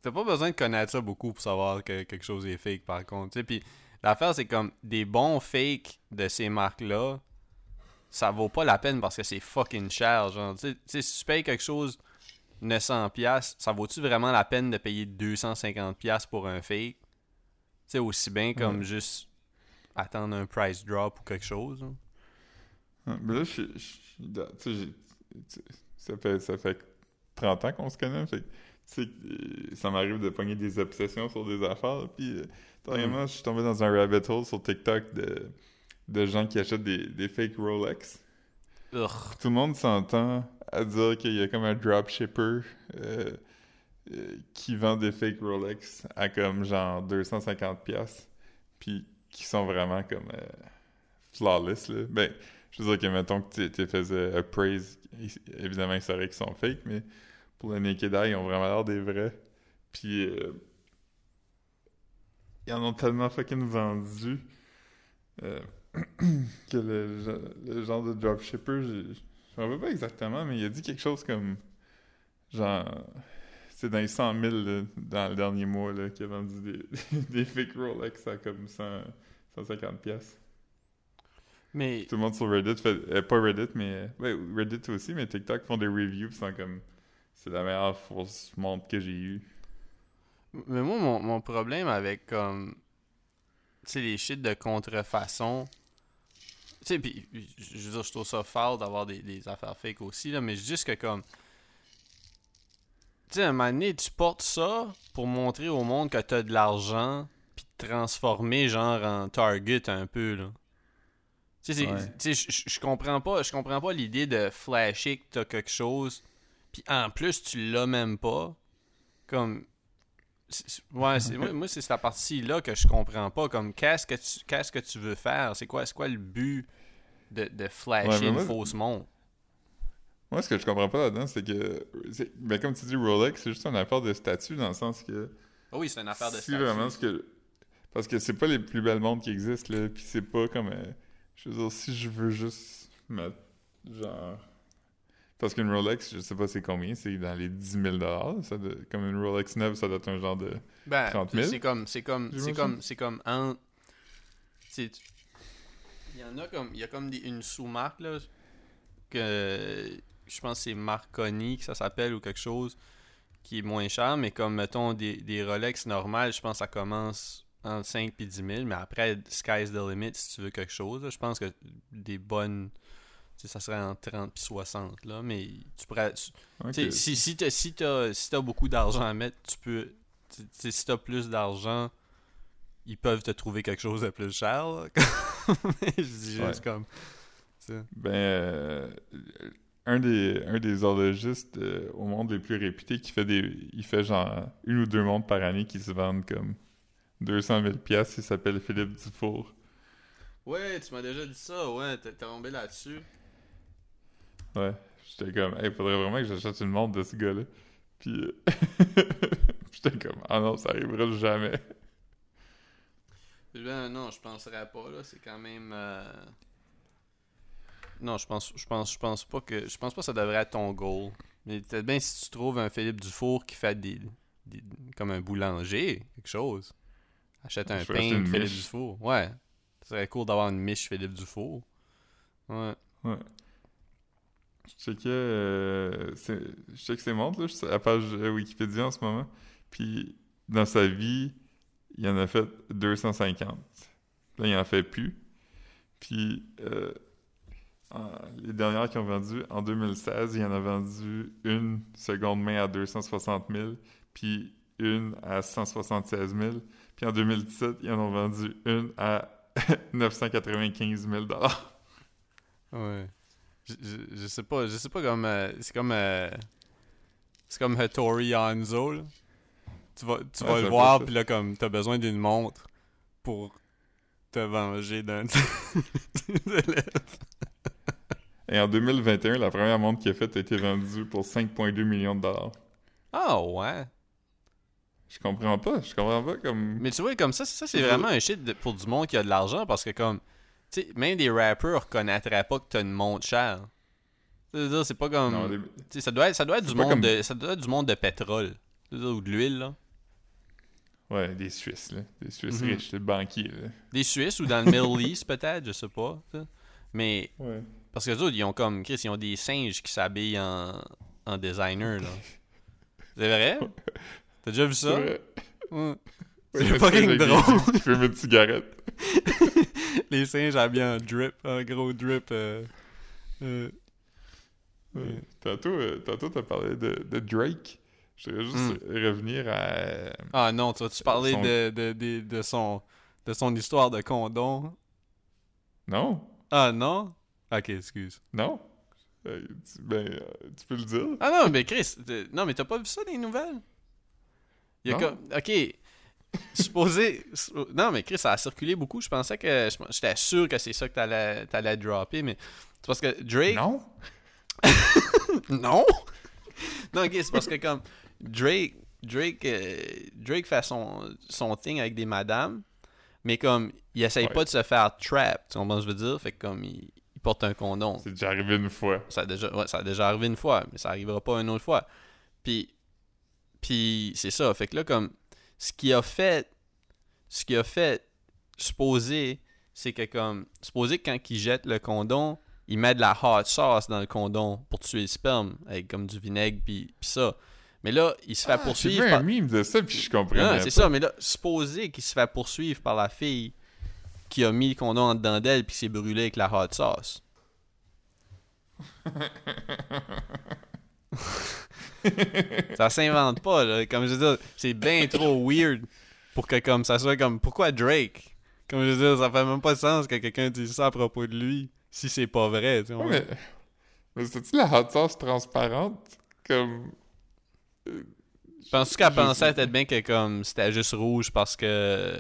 T'as pas besoin de connaître ça beaucoup pour savoir que quelque chose est fake, par contre. tu sais. Puis l'affaire, c'est comme des bons fakes de ces marques-là, ça vaut pas la peine parce que c'est fucking cher. Genre, tu sais, si tu payes quelque chose 900$, ça vaut-tu vraiment la peine de payer 250$ pour un fake? Sais, aussi bien comme Ouais. juste attendre un price drop ou quelque chose. hein. Ah, Mais là, je, je- ça fait, ça fait 30 ans qu'on se connaît, fait euh, ça m'arrive de pogner des obsessions sur des affaires, puis euh, dernièrement, je suis tombé dans un rabbit hole sur TikTok de, de gens qui achètent des, des fake Rolex. Tout le monde s'entend à dire qu'il y a comme un dropshipper euh, euh, qui vend des fake Rolex à comme genre 250 pièces puis qui sont vraiment comme euh, flawless là. Ben, je veux dire que mettons que tu faisais appraise, évidemment ils sauraient qu'ils sont fake, mais pour le naked eye, ils ont vraiment l'air des vrais. Puis ils en ont tellement fucking vendu <clears throat> que le, le genre de dropshipper, je je m'en rappelle pas exactement, mais il a dit quelque chose comme genre c'est dans les 100 000 là, dans le dernier mois là, qu'il a vendu des, <laughs> des fake Rolex à comme 100, 150 pièces. Mais Tout le monde sur Reddit fait euh, pas Reddit mais ouais, Reddit aussi mais TikTok font des reviews sont comme c'est la meilleure fausse montre que j'ai eue. Mais moi, mon, mon problème avec comme. Tu sais, les shit de contrefaçon. Tu sais, puis je veux dire, je trouve ça foul d'avoir des, des affaires fake aussi, là, mais juste que comme. Tu sais, à un moment donné, tu portes ça pour montrer au monde que t'as de l'argent, puis te transformer genre en Target un peu, là. Tu sais, je comprends pas, je comprends pas l'idée de flasher que t'as quelque chose, puis en plus, tu l'as même pas. Comme. Ouais, c'est, moi, moi, c'est cette partie-là que je comprends pas. Comme, qu'est-ce que tu, qu'est-ce que tu veux faire? C'est quoi, c'est quoi le but de, de flasher Ouais, mais une moi- fausse montre? Moi ce que je comprends pas là-dedans c'est que c'est- ben, comme tu dis Rolex c'est juste une affaire de statut dans le sens que Ah oui, c'est une affaire de statut. vraiment ce que parce que c'est pas les plus belles montres qui existent là puis c'est pas comme euh, je veux dire si je veux juste mettre genre parce qu'une Rolex je sais pas c'est combien c'est dans les 10 000 dollars ça doit- comme une Rolex neuve ça doit être un genre de Ben, 30 000? c'est comme, c'est comme, c'est comme, c'est comme en... Il y en a comme, il y a comme des- une sous-marque, là, que je pense que c'est Marconi que ça s'appelle ou quelque chose, qui est moins cher, mais comme, mettons, des, des Rolex normales, je pense que ça commence entre 5 et 10 000, mais après, sky's the limit si tu veux quelque chose. là. Je pense que des bonnes, Tu ça serait en 30 puis 60, là. Mais tu pourrais. tu- tu si, si t'as si t'as- si t'as beaucoup d'argent à mettre, tu peux. tu si t'as plus d'argent, ils peuvent te trouver quelque chose de plus cher. là. <laughs> Mais je dis juste Ouais. comme. tu. Ben, euh, un des, un des horlogistes euh, au monde les plus réputés qui fait des. Il fait genre une ou deux montres par année qui se vendent comme 200 000 piastres. Il s'appelle Philippe Dufour. Ouais, tu m'as déjà dit ça, ouais, t'es tombé là-dessus. Ouais. J'étais comme, hey, faudrait vraiment que j'achète une montre de ce gars-là. Puis, euh, <laughs> j'étais comme, ah non, ça arrivera jamais. Ben non, je penserais pas, là. C'est quand même. euh, Non, je pense, je pense, je pense pas que. Je pense pas que ça devrait être ton goal. Mais peut-être bien si tu trouves un Philippe Dufour qui fait des. des- comme un boulanger, quelque chose. Achète un Je pain une Philippe. Dufour. Ouais. Ça serait cool d'avoir une miche Philippe Dufour. Ouais. Ouais. Je checkais, euh, c'est- je check ses montres, là, je suis sur la page euh, Wikipédia en ce moment. Puis, dans sa vie, il en a fait 250. Là, il en fait plus. Puis, euh, en- les dernières qui ont vendu, en 2016, il en a vendu une seconde main à 260 000, puis une à 176 000. Puis en 2017, ils en ont vendu une à <laughs> 995 000 Ouais. Je, je, je sais pas, je sais pas comme. euh, c'est comme. euh, c'est comme Hattori Hanzo, là. Tu vas, tu Ouais, vas le voir, puis là, comme, t'as besoin d'une montre pour te venger d'un élève. <laughs> Et en 2021, la première montre qu'il a faite a été vendue pour 5,2 millions de dollars. Ah ouais. Je comprends pas. Je comprends pas comme. Mais tu vois, comme ça, ça c'est vraiment un shit pour du monde qui a de l'argent parce que, comme, tu sais, même des rappers reconnaîtraient pas que t'as une montre chère. C'est pas comme. Non, les- ça doit être, ça doit être C'est du monde comme- de. Ça doit être du monde de pétrole. Ou de l'huile, là. Ouais, des Suisses, là. Des Suisses Mhm. riches, des banquiers, là. Des Suisses ou dans le Middle East, peut-être, je sais pas. Mais, Ouais. parce que les autres, ils ont comme, Chris, ils ont des singes qui s'habillent en, en designer, là. C'est vrai? T'as déjà vu ça? Ouais. Ouais. Ouais, C'est fucking drôle. fume une cigarette. <laughs> Les singes habillés en drip, un gros drip. euh, euh, Ouais. Tantôt, euh, tantôt t'as parlé de, de Drake. Je voudrais juste Hmm. revenir à. Ah non, tu vas-tu parler Son- de, de, de, de son, de son histoire de condom? Non? Ah non? Ok, excuse. Non? Euh, tu- ben, tu peux le dire? Ah non, mais Chris, non, mais t'as pas vu ça des nouvelles? Il y a comme. Ok. Supposé. Non, mais Chris, ça a circulé beaucoup. Je pensais que. je- J'étais sûr que c'est ça que t'allais t'allais dropper, mais. C'est parce que Drake. Non? <laughs> Non? non, ok, c'est parce que comme. Drake. Drake. euh, Drake fait son, son thing avec des madames, mais comme. Il essaye Ouais. pas de se faire trap. Tu comprends ce que je veux dire? Fait que comme. Il, il porte un condom. C'est déjà arrivé une fois. Ça a, déjà, ouais, ça a déjà arrivé une fois, mais ça arrivera pas une autre fois. Puis, puis c'est ça. Fait que là, comme, ce qui a fait, ce qui a fait, supposer, c'est que comme, supposer que quand il jette le condom, il met de la hot sauce dans le condom pour tuer le sperme, avec comme du vinaigre, puis, puis ça. Mais là, il se fait Ah, poursuivre par... un meme de ça, puis je comprends. C'est ça, mais là, supposer qu'il se fait poursuivre par la fille qui a mis le condom en dedans d'elle puis qui s'est brûlé avec la hot sauce. <laughs> <laughs> ça s'invente pas, là. Comme je veux dire, c'est bien trop weird pour que comme ça soit comme pourquoi Drake? Comme je veux dire, ça fait même pas de sens que quelqu'un dise ça à propos de lui si c'est pas vrai, tu. Ouais, mais, mais c'était-tu la hot sauce transparente? Comme. Penses-tu qu'elle pensait peut-être bien que comme c'était juste rouge parce que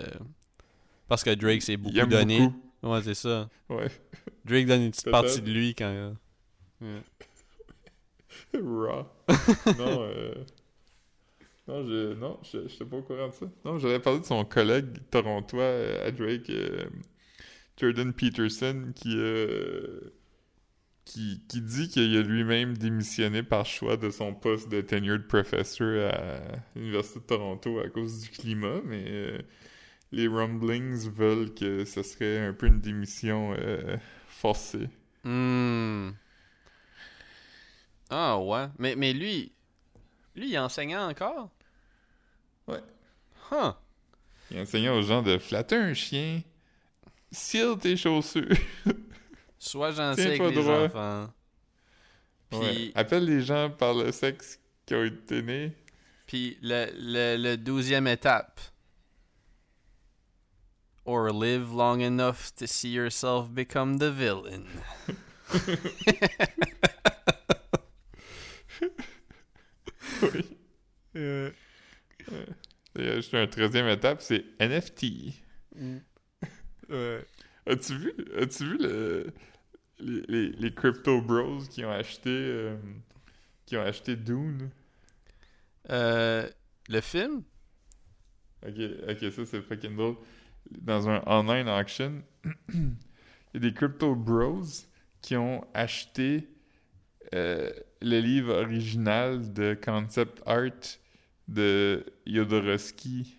parce que Drake s'est beaucoup donné? beaucoup. Ouais, c'est ça. Ouais. Drake donne une petite partie de lui quand. Ouais. <laughs> Raw. Non, euh... Non, je... non, je j'étais pas au courant de ça. Non, j'avais parlé de son collègue torontois euh, à Drake, euh, Jordan Peterson, qui, qui, qui dit qu'il a lui-même démissionné par choix de son poste de tenured professor à l'Université de Toronto à cause du climat, mais les rumblings veulent que ce serait un peu une démission forcée. Hmm. Ah ouais. Mais, mais lui. Lui, il est enseignant encore? Ouais. Huh. Il enseignait aux gens de flatter un chien, cire tes chaussures. <laughs> Sois gentil avec les droit. enfants. Puis, Ouais. Appelle les gens par le sexe qui ont été nés. puis le, le, le douzième étape. Or live long enough to see yourself become the villain. <laughs> <laughs> <laughs> oui. Euh, Il y a juste un treizième étape, c'est NFT. Ouais. As-tu vu, as-tu vu le, les, les, les crypto bros qui ont acheté euh, qui ont acheté Dune? Euh, le film? Ok, ok, ça c'est fucking drôle. Dans un online auction, <clears throat> il y a des crypto bros qui ont acheté euh, le livre original de concept art de Jodorowsky.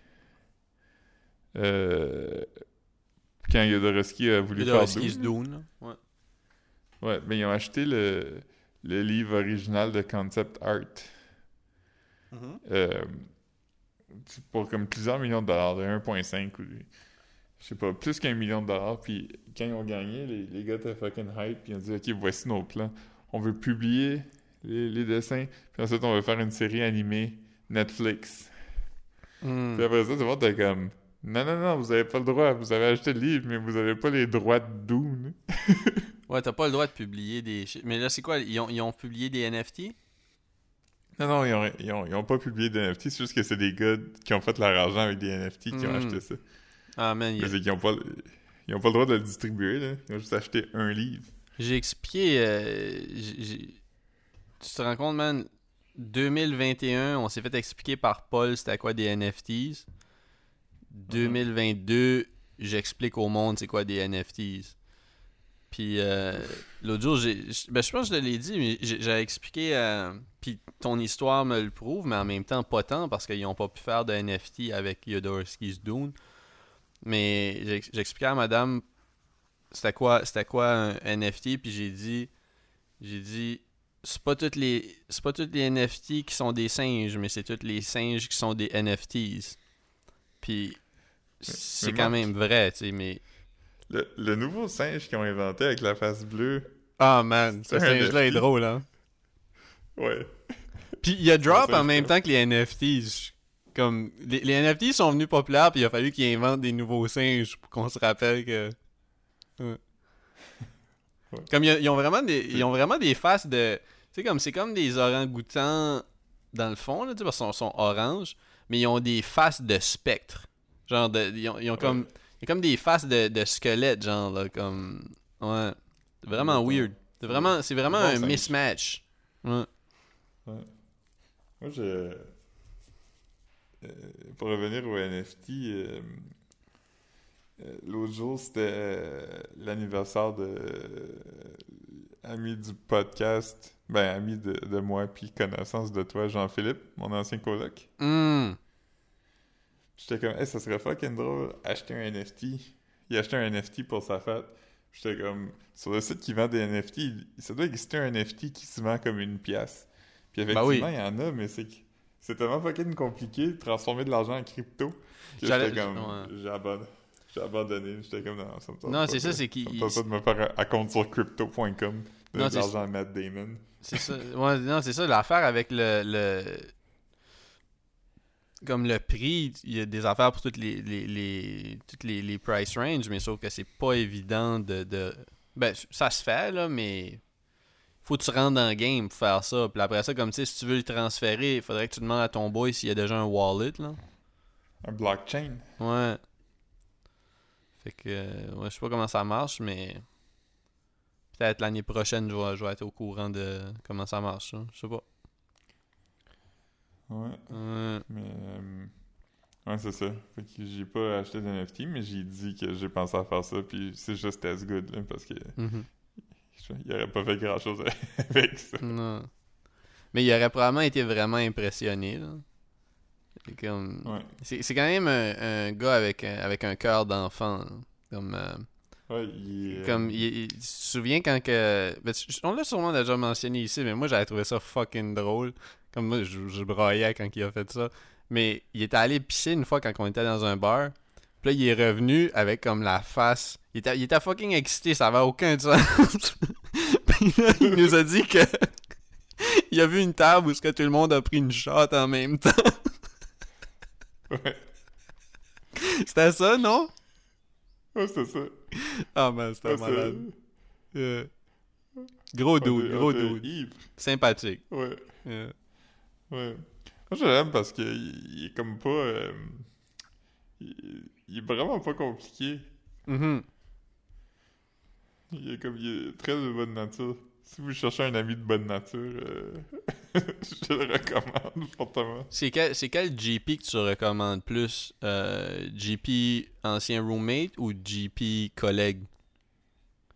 Euh, quand Jodorowsky a voulu faire Dune. Ouais. Ouais, mais ils ont acheté le, le livre original de concept art. Euh, c'est pour comme plusieurs millions de dollars, de 1.5 ou je sais pas, plus qu'un million de dollars. Puis quand ils ont gagné, les, les gars étaient fucking hype. Puis ils ont dit, OK, voici nos plans. On veut publier les, les dessins. Puis ensuite, on veut faire une série animée Netflix. Hmm. Puis après ça, tout le monde comme, non, non, non, vous avez pas le droit. Vous avez acheté le livre, mais vous avez pas les droits de Dune. <laughs> Ouais, t'as pas le droit de publier des. Mais là, c'est quoi? Ils ont, ils ont publié des NFT Non, non, ils ont, ils ont, ils ont pas publié de NFT. C'est juste que c'est des gars qui ont fait leur argent avec des NFT qui ont Mm. acheté ça. Ah, man. il y a- Mais c'est qu'ils ont pas, ils ont pas le droit de le distribuer, là. Ils ont juste acheté un livre. J'ai expliqué. euh, Tu te rends compte, man 2021, on s'est fait expliquer par Paul c'était quoi des NFTs. 2022, j'explique au monde c'est quoi des NFTs. Puis euh, l'autre jour, ben, je pense que je l'ai dit, mais j'ai, expliqué. euh, puis ton histoire me le prouve, mais en même temps pas tant parce qu'ils n'ont pas pu faire de NFT avec Jodorowsky's Dune. Mais expliqué à madame c'était quoi, c'était quoi un NFT, puis j'ai dit, j'ai dit, c'est pas toutes les, c'est pas toutes les NFT qui sont des singes, mais c'est tous les singes qui sont des NFTs. Puis c'est quand même vrai, tu sais, mais Le, le nouveau singe qu'ils ont inventé avec la face bleue. ah man, ce singe-là est drôle, hein. Ouais. Puis il y a drop en même temps que les NFTs. Comme les, les NFT sont venus populaires, puis il a fallu qu'ils inventent des nouveaux singes pour qu'on se rappelle que. Ouais. Ouais. Comme ils, ont vraiment des, ils ont vraiment des faces de. Tu sais, comme c'est comme des orang-outans dans le fond, là, parce qu'ils sont, sont oranges, mais ils ont des faces de spectres. Genre, de, ils, ont, ils ont comme. Comme des faces de, de squelettes, genre, là, comme. Ouais. C'est vraiment Ouais, weird. C'est vraiment, c'est vraiment Bon un mismatch. Ouais. Moi, je. euh, pour revenir au NFT, euh, l'autre jour, c'était euh, l'anniversaire de euh, ami du podcast, ben ami de, de moi, puis connaissance de toi, Jean-Philippe, mon ancien coloc. Hum. J'étais comme, hey, ça serait fucking drôle, acheter un NFT. Il a acheté un NFT pour sa fête. J'étais comme, sur le site qui vend des NFT, ça doit exister un NFT qui se vend comme une pièce. Puis Ben oui. effectivement, il y en a, mais c'est que c'est tellement fucking compliqué de transformer de l'argent en crypto j'étais comme, ouais. abandonné. J'ai abandonné. J'étais comme, non, ça Non, c'est ça, c'est qu'il- Ça me tente pas de me faire un, compte sur crypto.com, de l'argent à Matt Damon. C'est ça. Ouais, non, c'est ça. L'affaire avec le, le. Comme le prix, il y a des affaires pour toutes les, les, les, toutes les, les price range, mais sauf que c'est pas évident de, de. Ben, ça se fait, là, mais. Faut que tu rentres dans le game pour faire ça. Puis après ça, comme tu sais, si tu veux le transférer, il faudrait que tu demandes à ton boy s'il y a déjà un wallet, là. Un blockchain. Ouais. Fait que. euh, Ouais, je sais pas comment ça marche, mais. Peut-être l'année prochaine, je vais, je vais être au courant de comment ça marche, là. Je sais pas. Ouais. Ouais. Mais euh, ouais, c'est ça. Fait que j'ai pas acheté d'NFT, mais j'ai dit que j'ai pensé à faire ça, puis c'est juste as good, là, parce que je- <laughs> il aurait pas fait grand chose <laughs> avec ça. Non. Mais il aurait probablement été vraiment impressionné. là. C'est Comme... Ouais. C'est, c'est quand même un, un gars avec, un- avec un cœur d'enfant. Comme, euh, Ouais, il, euh, comme il, il- tu te souviens quand que. ben, tu- on l'a sûrement déjà mentionné ici, mais moi j'avais trouvé ça fucking drôle. Comme moi, je, je broyais quand il a fait ça. Mais il était allé pisser une fois quand on était dans un bar. Puis là, il est revenu avec comme la face. Il était, il était fucking excité, ça avait aucun sens. <laughs> Puis là, il nous a dit que. <laughs> il a vu une table où ce que tout le monde a pris une shot en même temps. Ouais. C'était ça, non? Ouais, c'est ça. Ah, man, c'était Ouais, malade. Yeah. Gros dude, gros dude. ivre. Sympathique. Ouais. Yeah. Ouais. Moi, je l'aime parce qu'il il est comme pas. euh, il, il est vraiment pas compliqué. Mhm. Il est comme. Il est très de bonne nature. Si vous cherchez un ami de bonne nature, euh, <laughs> je le recommande fortement. C'est quel, quel GP que tu recommandes plus? Euh, GP ancien roommate ou GP collègue?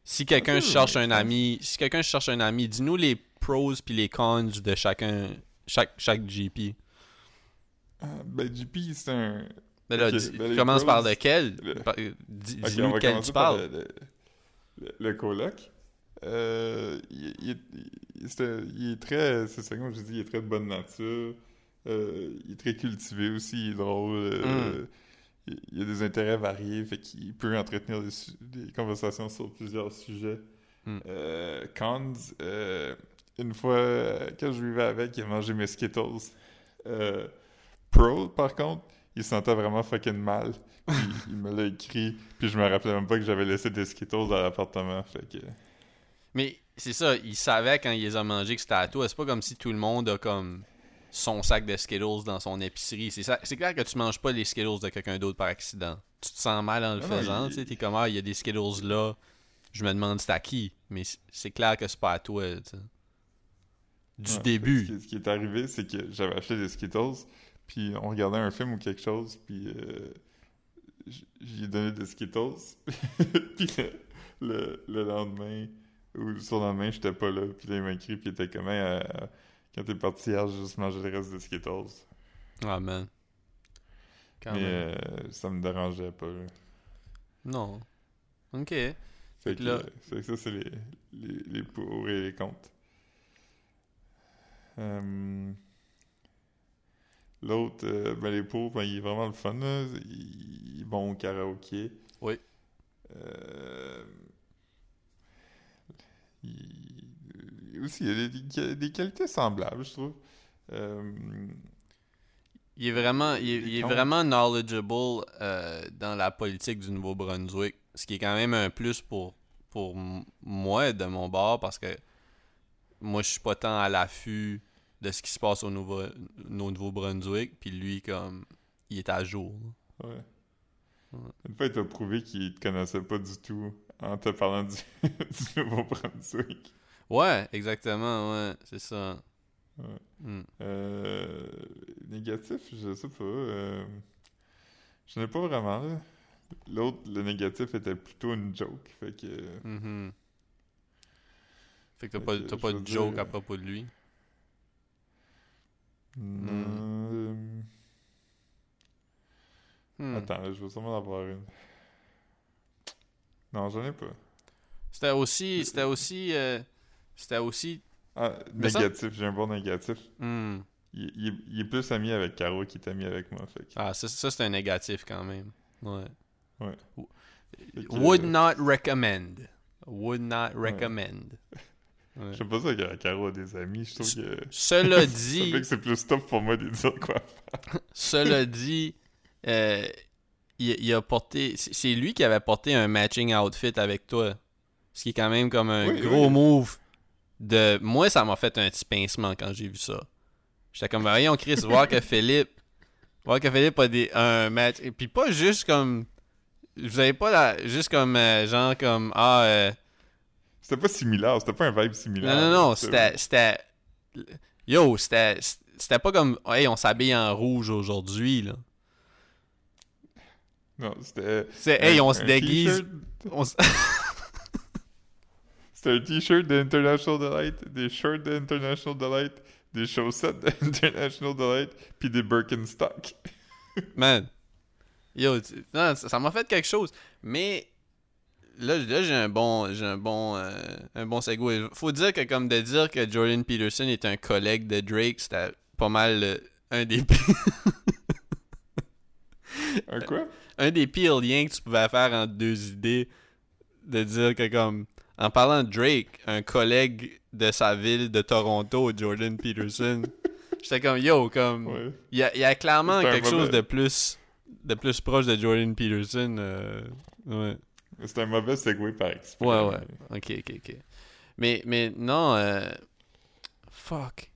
Si quelqu'un Ancien cherche un ami, si quelqu'un cherche un ami, dis-nous les pros puis les cons de chacun, chaque, chaque GP. Ah, ben, JP, c'est un. Mais là, ben, commence par lequel? le- Dis-nous lequel commencer tu par parles. Le, le, le- le coloc. Euh, il, il est- il- très, c'est ça, comme je dis, il est très de bonne nature. Euh, il est très cultivé aussi, il est drôle. euh, il, il a des intérêts variés, fait qu'il peut entretenir des, des conversations sur plusieurs sujets. Mm. Cons, une fois quand je vivais avec, il a mangé mes Skittles. Pro, par contre, il se sentait vraiment fucking mal. Puis <laughs> il me l'a écrit, puis je me rappelais même pas que j'avais laissé des Skittles dans l'appartement. Fait que. Mais c'est ça, il savait quand il les a mangés que c'était à toi. C'est pas comme si tout le monde a comme son sac de Skittles dans son épicerie. C'est ça, c'est clair que tu manges pas les Skittles de quelqu'un d'autre par accident. Tu te sens mal en le Ah faisant, tu sais, t'es comme ah, il y a des Skittles là. Je me demande c'est à qui, mais c'est clair que c'est pas à toi, tu sais. Du Ouais, début. Ce qui, ce qui est arrivé, c'est que j'avais acheté des Skittles, puis on regardait un film ou quelque chose, puis euh, j- j'y ai donné des Skittles. <laughs> puis le, le- le lendemain, ou le surlendemain, j'étais pas là, puis là, il m'a écrit, puis il était comme, Hey, euh, quand t'es parti hier, j'ai juste mangé le reste des Skittles. Ah man. Quand Mais même. euh, ça me dérangeait pas. là. Non. Ok. Fait Fait que, là- euh, fait que ça, c'est les, les, les pour et les contre. Euh, L'autre, euh, ben les pour, ben, il est vraiment le fun. là. Il, il est bon au karaoké. Oui. Euh, il- aussi, il y a des, qualités semblables, je trouve. Euh, Il est vraiment, il est, il vraiment knowledgeable euh, dans la politique du Nouveau-Brunswick. Ce qui est quand même un plus pour, pour moi de mon bord parce que moi je suis pas tant à l'affût de ce qui se passe au, Nouveau, au Nouveau-Brunswick. Puis lui, comme, il est à jour. ouais. Ouais. Une fois, il t'a prouvé qu'il te connaissait pas du tout en te parlant du, <laughs> du Nouveau-Brunswick. Ouais, exactement, ouais, c'est ça. Ouais. Hmm. Euh, négatif, je sais pas. euh, je n'ai pas vraiment. L'autre, le négatif était plutôt une joke. Fait que. Mhm. Fait que t'as pas, pas veux de joke à propos de lui? euh, Hmm. Attends, là, je vais sûrement en avoir une. Non, j'en ai pas. C'était aussi, c'était aussi, euh, c'était aussi, Ah, négatif, j'ai un bon négatif. hmm. Il, il est- il est plus ami avec Caro qu'il est ami avec moi. Fait que, Ah, ça, ça c'est un négatif quand même. Ouais. Ouais. Que, Would euh, not recommend. Would not recommend. <laughs> Ouais. Je sais pas ça que Caro a des amis. Je trouve que. Cela <laughs> dit, c'est plus top pour moi de dire quoi. <laughs> cela dit, euh, il, il a porté, c'est lui qui avait porté un matching outfit avec toi. Ce qui est quand même comme un Oui, gros oui. move de. Moi, ça m'a fait un petit pincement quand j'ai vu ça. J'étais comme, voyons, Chris, voir que Philippe. Voir que Philippe a des, un match. Et puis pas juste comme. Vous avez pas la. Juste comme. euh, genre comme. Ah. euh, C'était pas similaire, c'était pas un vibe similaire. non, non, non. C'était. C'était. Yo, c'était. C'était pas comme. Hey, on s'habille en rouge aujourd'hui, là. Non, c'était. C'est. Hey, on se déguise. t-shirt- on s- <laughs> C'était un t-shirt de International Delight, des shorts de International Delight, des chaussettes de International Delight, puis des Birkenstock. <laughs> Man. Yo, tu- non, ça m'a fait quelque chose. Mais là, là j'ai un bon j'ai un bon euh, un bon segue. Faut dire que comme de dire que Jordan Peterson est un collègue de Drake, c'était pas mal euh, un des. <laughs> Un quoi? Un des pires liens que tu pouvais faire entre deux idées, de dire que comme, en parlant de Drake, un collègue de sa ville de Toronto, Jordan Peterson, <laughs> j'étais comme, yo, comme, Ouais. il y a, il y a clairement quelque chose de plus, de plus proche de Jordan Peterson. euh, ouais. C'est un mauvais segue par exprès. Ouais, ouais. Ok, ok, ok. Mais, mais non, euh, fuck.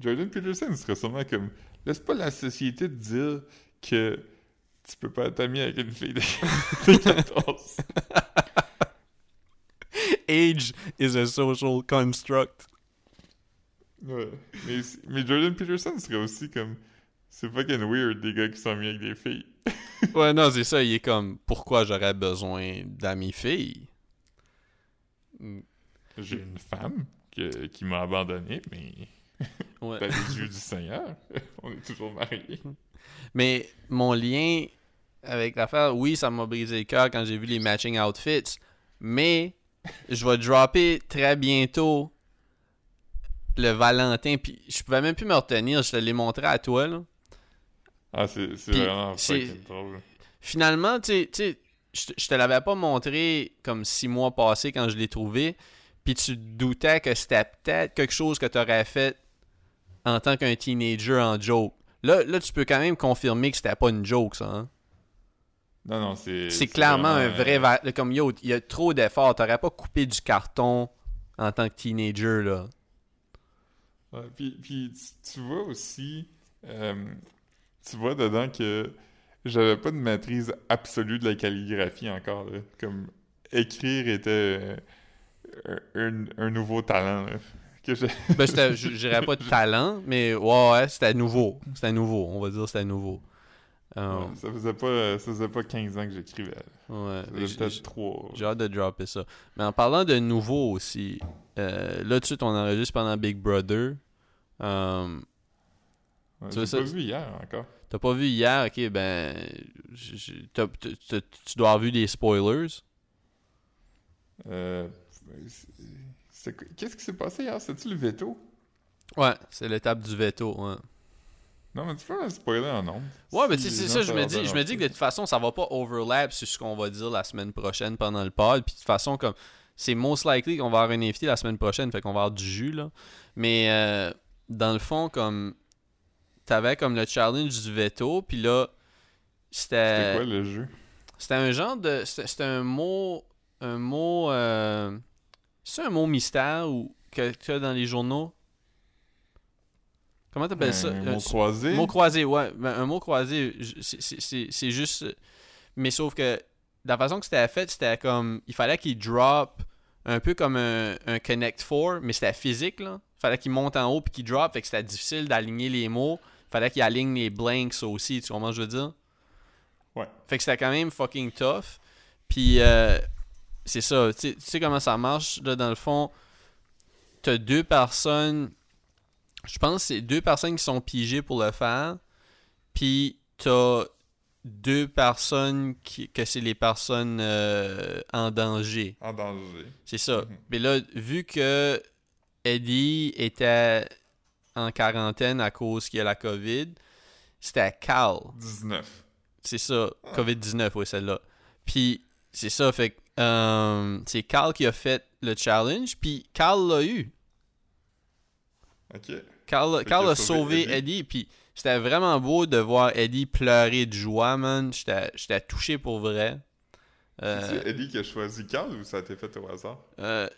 Jordan Peterson serait sûrement comme. Laisse pas la société te dire que tu peux pas être ami avec une fille de, <laughs> de 14. Age is a social construct. Ouais. Mais, mais Jordan Peterson serait aussi comme. C'est fucking weird des gars qui sont amis avec des filles. <laughs> Ouais, non, c'est ça. Il est comme, pourquoi j'aurais besoin d'amis filles? J'ai une femme que- qui m'a abandonné, mais Ouais. <laughs> dans les yeux du Seigneur, on est toujours mariés. Mais mon lien avec l'affaire, oui, ça m'a brisé le cœur quand j'ai vu les matching outfits. Mais je vais dropper très bientôt le Valentin. Puis je pouvais même plus me retenir. Je te l'ai montré à toi, là. Ah, c'est vraiment drôle. Finalement, tu sais- je te- l'avais pas montré comme six mois passés quand je l'ai trouvé. Puis tu doutais que c'était peut-être quelque chose que tu aurais fait en tant qu'un teenager en joke. Là, là, tu peux quand même confirmer que c'était pas une joke, ça. Hein? Non, non, c'est. C'est clairement un vrai... euh, Comme, yo, il y a trop d'efforts. T'aurais pas coupé du carton en tant que teenager, là. Ouais, puis, puis tu, tu vois aussi, euh, tu vois dedans que j'avais pas de maîtrise absolue de la calligraphie encore. là. Comme écrire était euh, un, un nouveau talent. là, <laughs> que Ben, je je dirais pas de talent, mais ouais, ouais, c'était nouveau. C'était nouveau. On va dire c'était nouveau. Euh, Ouais, ça faisait pas ça faisait pas 15 ans que j'écrivais. ouais. Peut-être j- 3. J'ai hâte de dropper ça. Mais en parlant de nouveau aussi, euh, là, suite, on enregistre pendant Big Brother. Ouais, tu ça- pas vu hier encore. T'as pas vu hier, ok, ben. tu dois avoir vu des spoilers. Euh, Qu'est-ce qui s'est passé hier? C'était-tu le veto? Ouais, c'est l'étape du veto, ouais. Non, mais tu peux spoiler en nombre. Ouais, mais tu sais, c'est ça, je me dis, je me dis que de toute façon, ça va pas overlap sur ce qu'on va dire la semaine prochaine pendant le pod. Puis de toute façon, comme c'est most likely qu'on va avoir un invité la semaine prochaine, fait qu'on va avoir du jus, là. Mais euh, dans le fond, comme t'avais comme le challenge du veto, puis là, C'était c'était quoi le jeu? c'était un genre de c'était c'était un mot un mot euh, c'est un mot mystère ou que tu as dans les journaux? Comment t'appelles ça? Un Euh, mot croisé? Mot croisé, ouais. Ben, un mot croisé, c'est- juste. Mais sauf que la façon que c'était fait, c'était comme. Il fallait qu'il drop un peu comme un, un Connect 4, mais c'était physique, là. Il fallait qu'il monte en haut puis qu'il drop, fait que c'était difficile d'aligner les mots. Il fallait qu'il aligne les blanks aussi, tu comprends ce que je veux dire? Ouais. Fait que c'était quand même fucking tough. Puis, euh, c'est ça. Tu sais- comment ça marche, là, dans le fond. T'as deux personnes. Je pense que c'est deux personnes qui sont pigées pour le faire. Puis, t'as deux personnes qui, que c'est les personnes euh, en danger. En danger. C'est ça. Mhm. Mais là, vu que Eddie était en quarantaine à cause qu'il y a la COVID, c'était Cal. 19. C'est ça, COVID-19, oui, celle-là. Puis, c'est ça, fait que euh, c'est Carl qui a fait le challenge, puis Carl l'a eu. OK. Carl, Carl a sauvé Eddie, puis c'était vraiment beau de voir Eddie pleurer de joie, man. J'étais touché pour vrai. Euh, C'est Eddie qui a choisi Carl ou ça a été fait au hasard? euh,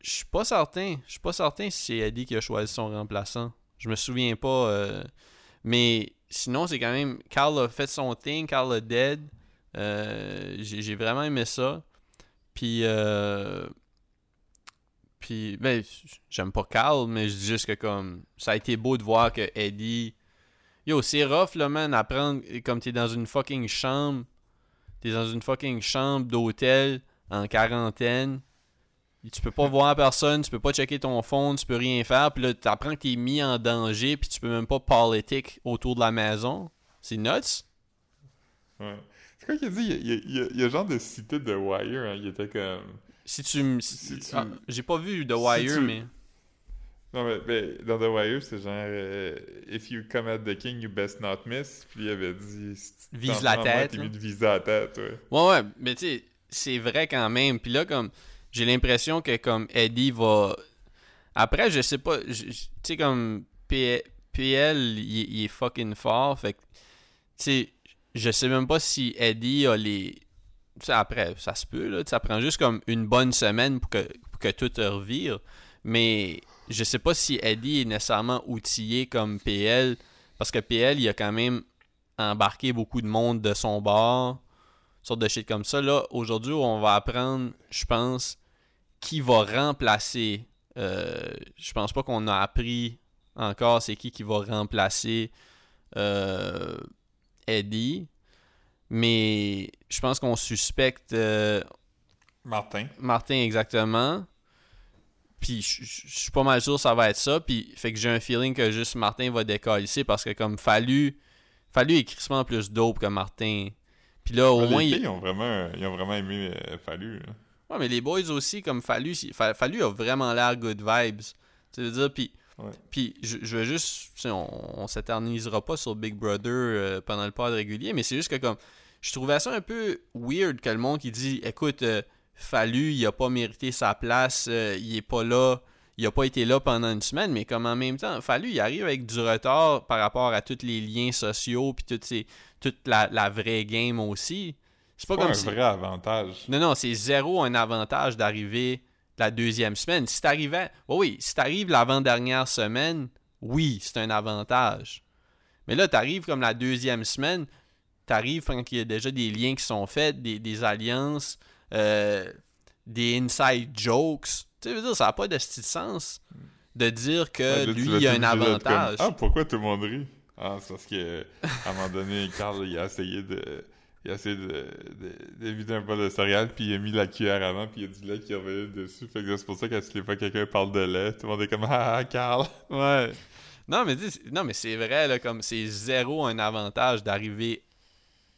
Je suis pas certain. Je suis pas certain si c'est Eddie qui a choisi son remplaçant. Je me souviens pas. euh, mais sinon, c'est quand même. Carl a fait son thing, Carl a dead. J'ai j'ai vraiment aimé ça. Puis. Euh, puis, ben, j'aime pas Carl, mais je dis juste que comme. Ça a été beau de voir que Eddie. Yo, c'est rough, là, man, apprendre. Comme t'es dans une fucking chambre. T'es dans une fucking chambre d'hôtel en quarantaine. Tu peux pas voir personne, tu peux pas checker ton phone, tu peux rien faire. Puis là, t'apprends que t'es mis en danger, puis tu peux même pas politique autour de la maison. C'est nuts. Ouais. C'est quoi qu'il a dit? Il y a, il y a- il y a- il y a genre de cité de Wire, hein, il était comme... Si tu me. Si tu- Ah, J'ai pas vu The Wire, tu- mais. Non, mais, mais dans The Wire, c'est genre euh, If you come at the king, you best not miss. Puis il avait dit si tu Vise la tête, de viser la tête, ouais. Ouais, ouais, mais tu sais, c'est vrai quand même. Puis là, comme, j'ai l'impression que comme Eddie va. Après, je sais pas, tu sais, comme P- PL, il, il est fucking fort. Fait que, tu sais, je sais même pas si Eddie a les. Après, ça se peut, là. Ça prend juste comme une bonne semaine pour que, pour que tout revire. Mais je sais pas si Eddie est nécessairement outillé comme PL. Parce que PL, il a quand même embarqué beaucoup de monde de son bord sorte de shit comme ça. Là, aujourd'hui, on va apprendre, je pense, qui va remplacer. Euh, je pense pas qu'on a appris encore c'est qui qui va remplacer euh, Eddie. Mais je pense qu'on suspecte euh, Martin. Martin exactement. Puis je je- je suis pas mal sûr que ça va être ça. Puis fait que j'ai un feeling que juste Martin va décoller parce que comme Fallu, Fallu est crissement plus dope que Martin. Puis là, au moins, les il- filles ont vraiment, ils ont vraiment aimé euh, Fallu. là. Ouais, mais les boys aussi, comme Fallu, Fallu a vraiment l'air good vibes. Tu veux dire, puis, Ouais. puis je, je veux juste, tu sais, on, on s'éternisera pas sur Big Brother euh, pendant le pod régulier, mais c'est juste que comme, je trouvais ça un peu weird que le monde qui dit, écoute, euh, Fallu, il a pas mérité sa place, euh, il est pas là, il a pas été là pendant une semaine, mais comme en même temps, Fallu, il arrive avec du retard par rapport à tous les liens sociaux, puis toutes ces, toute la, la vraie game aussi. C'est pas C'est comme un si... vrai avantage. Non, non, c'est zéro un avantage d'arriver la deuxième semaine. Si t'arrivais. Oui, oui, si t'arrives l'avant-dernière semaine, oui, c'est un avantage. Mais là, t'arrives comme la deuxième semaine, t'arrives quand il y a déjà des liens qui sont faits, des, des alliances, euh, des inside jokes. Tu veux dire, ça n'a pas de sens de dire que Ouais, là, tu lui, il a un comme, avantage. Ah, pourquoi tout le monde rit? Ah, c'est parce que à un moment donné, Carl, il a essayé de. Il a essayé d'éviter un bol de céréales, puis il a mis la cuillère avant, puis il y a du lait qui revenu dessus. Fait que c'est pour ça les fois que quelqu'un parle de lait, tout le monde est comme Ah, Carl! Ouais. Non, mais, dis- non, mais c'est vrai, là, comme c'est zéro un avantage d'arriver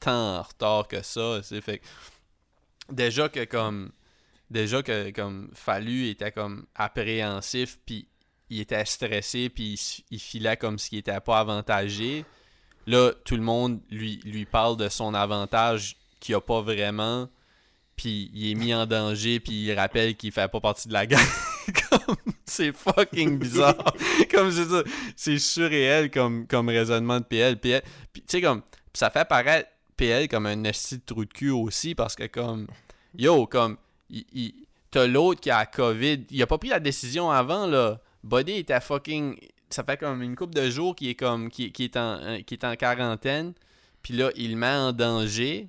tant en retard que ça. c'est Fait déjà que comme déjà que comme Fallu était comme appréhensif puis il était stressé puis il, il filait comme s'il était pas avantagé. Là, tout le monde lui, lui parle de son avantage qu'il a pas vraiment. Puis il est mis en danger puis il rappelle qu'il fait pas partie de la gang. <laughs> comme c'est fucking bizarre. <laughs> comme dire, c'est surréel comme, comme raisonnement de PL. PL puis tu sais comme ça fait paraître PL comme un esti de trou de cul aussi parce que comme yo comme il, il- t'as l'autre qui a la COVID, il a pas pris la décision avant là. Buddy était fucking ça fait comme une couple de jours qu'il est comme qui, qui est en euh, qui est en quarantaine. Puis là, il met en danger.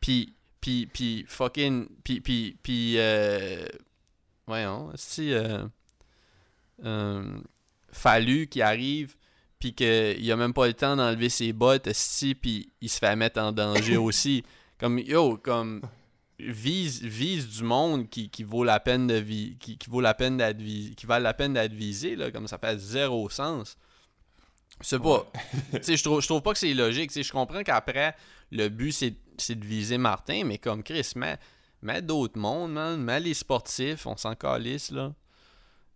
Puis puis puis fucking puis puis puis euh, voyons, si euh, euh, Fallu qui arrive puis qu'il a même pas le temps d'enlever ses bottes, si puis il se fait mettre en danger <laughs> aussi. Comme yo, comme vise vise du monde qui, qui vaut la peine de vi- qui, qui vaut la peine d'être vis- qui valent la peine d'être visé là, comme ça fait zéro sens. C'est pas. <laughs> je trouve je trouve pas que c'est logique, je comprends qu'après le but c'est de viser Martin, mais comme Chris met met d'autres mondes, man, met les sportifs, on s'en calisse là.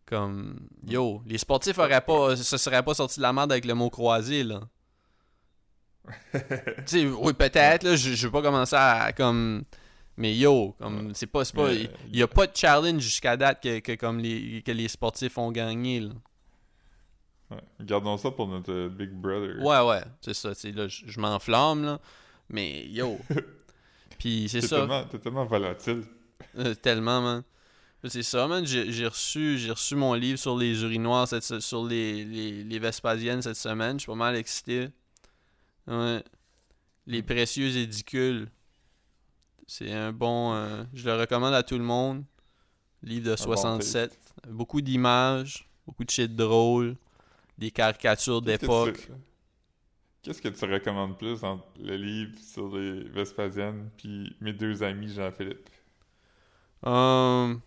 Comme yo, les sportifs auraient pas se seraient pas sortis de la merde avec le mot croisé là. <laughs> Tu sais, oui, peut-être, là, je, je veux pas commencer à, comme... Mais yo, comme, c'est pas, pas... Il y a pas de challenge jusqu'à date que, que comme les, que les sportifs ont gagné, là. Ouais. Gardons ça pour notre euh, Big Brother. Ouais, ouais, c'est ça, là, je, m'enflamme, là. Mais yo... <laughs> Puis c'est ça, tellement, t'es tellement volatile. euh, tellement, man. C'est ça, man. J'ai reçu, reçu mon livre sur les urinoirs, cette, sur les, les, les Vespasiennes cette semaine. Je suis pas mal excité. Ouais. Les précieux édicules. C'est un bon. euh, je le recommande à tout le monde. Livre de bon 67. beaucoup d'images, beaucoup de shit drôle, des caricatures d'époque. Qu'est-ce que tu recommandes plus entre le livre sur les Vespasiennes puis mes deux amis Jean-Philippe? Hum.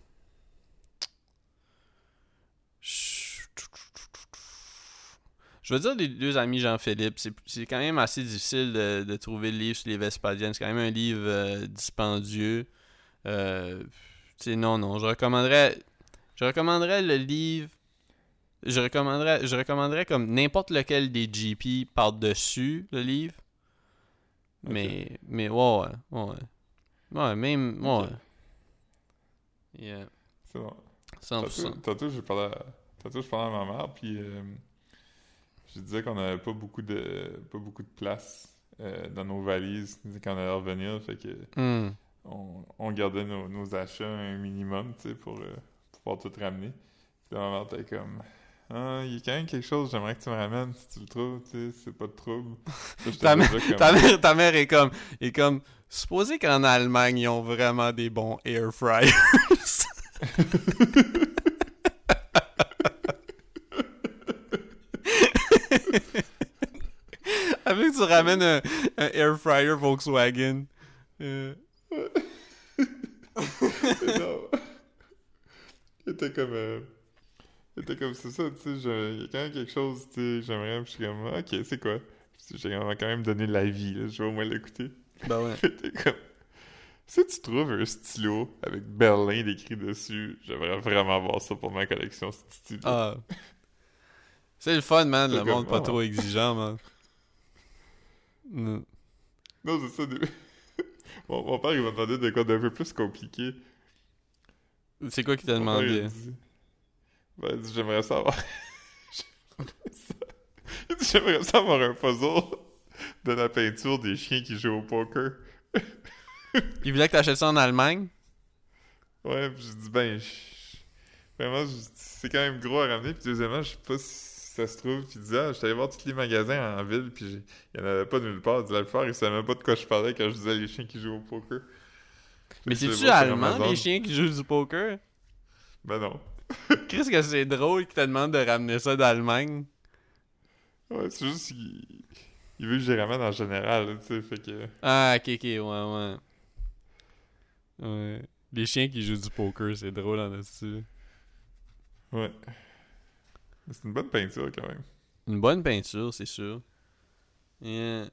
Je veux dire les deux amis Jean-Philippe, c'est quand même assez difficile de, de trouver le livre sur les Vespasiennes. C'est quand même un livre euh, dispendieux. Euh, tu sais, non, non. Je recommanderais, je recommanderais le livre Je recommanderais, je recommanderais comme n'importe lequel des GP par-dessus le livre. Mais, mais ouais, ouais, ouais. Ouais, même, ouais. Ok. Yeah, C'est bon. 100%. Tantôt, à, tantôt, je parlais à ma mère, puis euh, je disais qu'on n'avait pas beaucoup de pas beaucoup de place euh, dans nos valises quand on allait revenir, fait que Hmm. on, on gardait nos, nos achats un minimum, tu sais, pour, euh, pour pouvoir tout ramener. Puis mère était comme... Ah, il y a quand même quelque chose, j'aimerais que tu me ramènes si tu le trouves, tu sais, c'est pas de trouble. Là, j'étais <laughs> Ta, déjà mère, comme- ta, mère, ta mère est comme, est comme, supposé qu'en Allemagne, ils ont vraiment des bons air fryers. <laughs> Avec que tu ramènes un, un air fryer Volkswagen. Euh, <laughs> non. Il était comme... euh, Il était comme, c'est ça, tu sais, il y a quand même quelque chose, tu sais, j'aimerais, je suis comme, ok, c'est quoi? J'ai quand même donné la vie, là, je vais au moins l'écouter. ben ouais. <laughs> J'étais comme, si tu trouves un stylo avec Berlin décrit dessus, j'aimerais vraiment avoir ça pour ma collection, ce stylo. Ah. C'est le fun, man. Le monde pas ah. trop exigeant, man. Mm. Non, c'est ça. des- <laughs> mon, mon père, il m'a demandé de quoi d'un peu plus compliqué. C'est quoi qui t'a père, demandé? il dit, ben, il dit, j'aimerais ça avoir... <laughs> J'aimerais ça- Il dit, j'aimerais ça avoir un puzzle de la peinture des chiens qui jouent au poker. Il voulait que t'achètes ça en Allemagne? Ouais, puis j'ai dit, ben, je- vraiment, je- c'est quand même gros à ramener. Puis deuxièmement, je sais pas si ça se trouve. Puis il disait, ah, je suis allé voir tous les magasins en ville, puis il y en avait pas nulle part. Il dit, la plupart, ils savaient même pas de quoi je parlais quand je disais les chiens qui jouent au poker. Mais c'est-tu allemand, les chiens qui jouent du poker? Ben non. <laughs> Qu'est-ce que c'est drôle qu'il te demande de ramener ça d'Allemagne? Ouais, c'est juste qu'il il veut que je les ramène en général, tu sais, fait que... Ah, ok, ok, ouais, ouais. Ouais. Les chiens qui jouent du poker, c'est drôle en dessus. Ouais. C'est une bonne peinture, quand même. Une bonne peinture, c'est sûr. Yeah.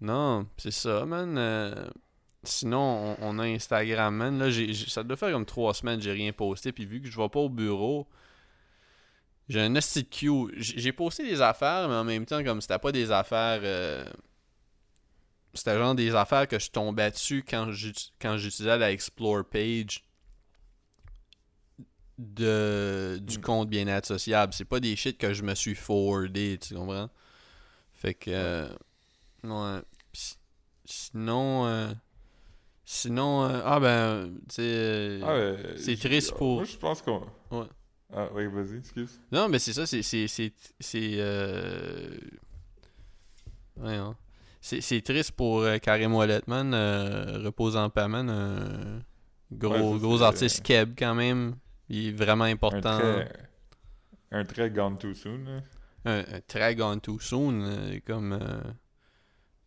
Non, c'est ça, man. Euh, sinon, on, a Instagram, man. Là, j'ai- ça doit faire comme trois semaines que j'ai rien posté. Puis vu que je vais pas au bureau, j'ai un queue. J'ai posté des affaires, mais en même temps, comme c'était pas des affaires. euh, c'était genre des affaires que je tombais dessus quand j'utilisais la Explore page de, du Mm. compte bien-être sociable. C'est pas des shit que je me suis forwardé, tu comprends? Fait que. euh, ouais. Pis- Sinon. euh, sinon. euh, ah ben. Tu sais. Ah, ouais, c'est triste pour- Moi, je pense qu'on... Ouais. Ah, oui, vas-y, excuse. Non, mais c'est ça, c'est. C'est. C'est. ouais, hein. Triste pour Karim Walletman, euh, repose en paix, man. gros, Ouais, gros artiste Keb, quand même. Il est vraiment Un important. trait... Un trait gone too soon. Un, un très gone too soon, euh, comme. euh,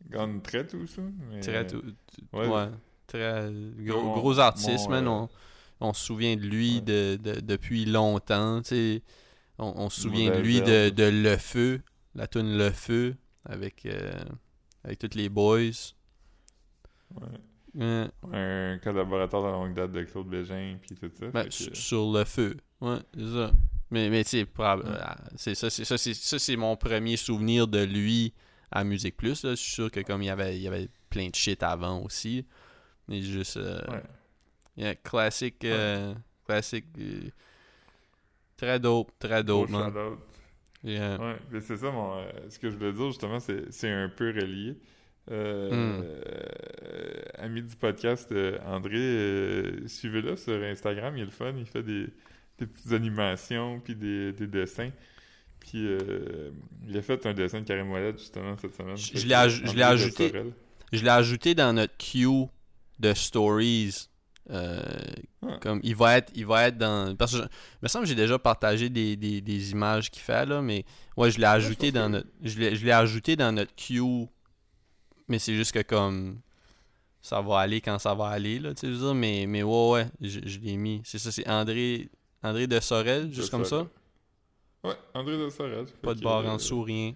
Gone très too soon, mais... très. tout- ouais. ouais. Très. Gros, Mon- gros artiste, mon, man. euh, On, on se souvient de lui Ouais. de, de- depuis longtemps. On, on se souvient de lui de, de Le Feu, la tune Le Feu, avec, euh, avec tous les boys. Ouais. Ouais. Un collaborateur de longue date de Claude Bégin, puis tout ça. Ben, que- Sur Le Feu. Ouais, c'est ça. Mais, mais tu sais, euh, c'est ça, c'est ça, c'est ça, c'est mon premier souvenir de lui à Musique Plus. là. Je suis sûr que comme il y avait, il y avait plein de shit avant aussi. Mais juste. euh, Ouais. yeah, classique. euh, classique. euh, très dope, très dope, man. Yeah. Ouais, c'est ça, mon, euh, ce que je voulais dire, justement, c'est c'est un peu relié. Euh, ami du podcast, euh, André, euh, suivez-le sur Instagram, il est le fun, il fait des, des petites animations, puis des, des dessins. Puis euh, il a fait un dessin de Karim Ouellet, justement, cette semaine. Je- l'ai aj- ajouté. Sorel. Je l'ai ajouté dans notre queue de stories. Euh, Ah. Comme il va être, il va être dans. Parce que je- il me semble que j'ai déjà partagé des, des, des images qu'il fait là, mais ouais, je l'ai ajouté je pense dans notre. Je l'ai ajouté dans notre queue. Mais c'est juste que comme ça va aller quand ça va aller, là, tu sais, je veux dire, mais, mais ouais, ouais, je, je l'ai mis. C'est ça, c'est André. André de Sorel, juste De comme ça? Ouais, André de Sorel. Pas de barre en euh, dessous, rien.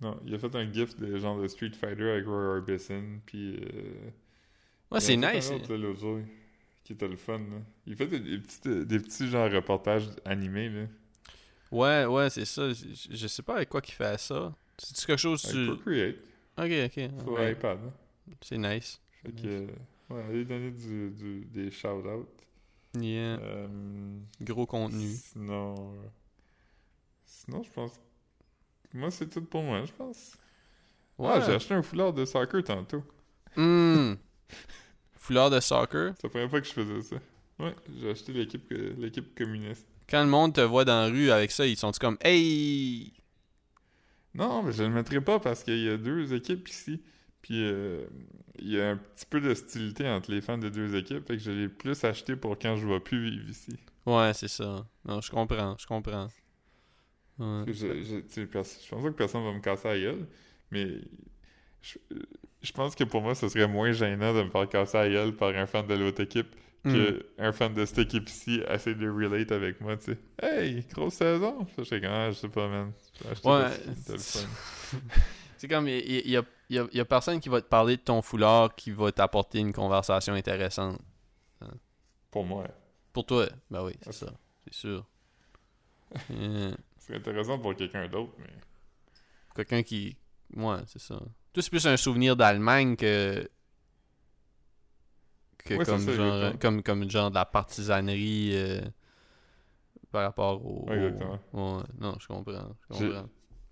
Non, il a fait un gif de genre de Street Fighter avec Roy Orbison, puis... euh, Ouais, c'est en nice. un autre, là, l'autre jour, qui était le fun, là. Il fait des, des petits, euh, des petits genre reportages animés, là. Ouais, ouais, c'est ça. Je, sais pas avec quoi qu'il fait ça. C'est quelque chose Avec sur. Procreate, Ok, ok. sur ouais. iPad. C'est nice. Fait que, ouais, allez donner du, du- des shout-outs. Yeah. Euh, Gros contenu. Sinon, euh, sinon, je pense. Moi, c'est tout pour moi, je pense. Ouais. Ah, j'ai acheté un foulard de soccer tantôt. Hmm. <laughs> Foulard de soccer? C'est la première fois que je faisais ça. Ouais, j'ai acheté l'équipe l'équipe communiste. Quand le monde te voit dans la rue avec ça, ils sont comme Hey! Non, mais je le mettrai pas parce qu'il y a deux équipes ici. Puis euh, il y a un petit peu d'hostilité entre les fans des deux équipes. Fait que je l'ai plus acheté pour quand je vais plus vivre ici. Ouais, c'est ça. Non, je comprends, je comprends. Ouais. Je, je, pense pas que personne va me casser la gueule, mais je, je pense que pour moi, ce serait moins gênant de me faire casser la gueule par un fan de l'autre équipe Hmm. que un fan de cette équipe-ci essaie de relate avec moi, tu sais. Hey, grosse saison! Je sais comment, je sais pas, man. Ouais. <laughs> C'est comme, il y, y a, y a- y a personne qui va te parler de ton foulard qui va t'apporter une conversation intéressante. Pour moi, Pour toi, ben oui, c'est Ah, ça. C'est sûr. <laughs> Euh, ce serait intéressant pour quelqu'un d'autre, mais. Quelqu'un qui. Ouais, c'est ça. Toi, c'est plus un souvenir d'Allemagne que. Que Ouais, c'est comme, ça, genre, comme, comme genre de la partisanerie euh, par rapport au. Ouais, exactement. au- ouais, non, je comprends.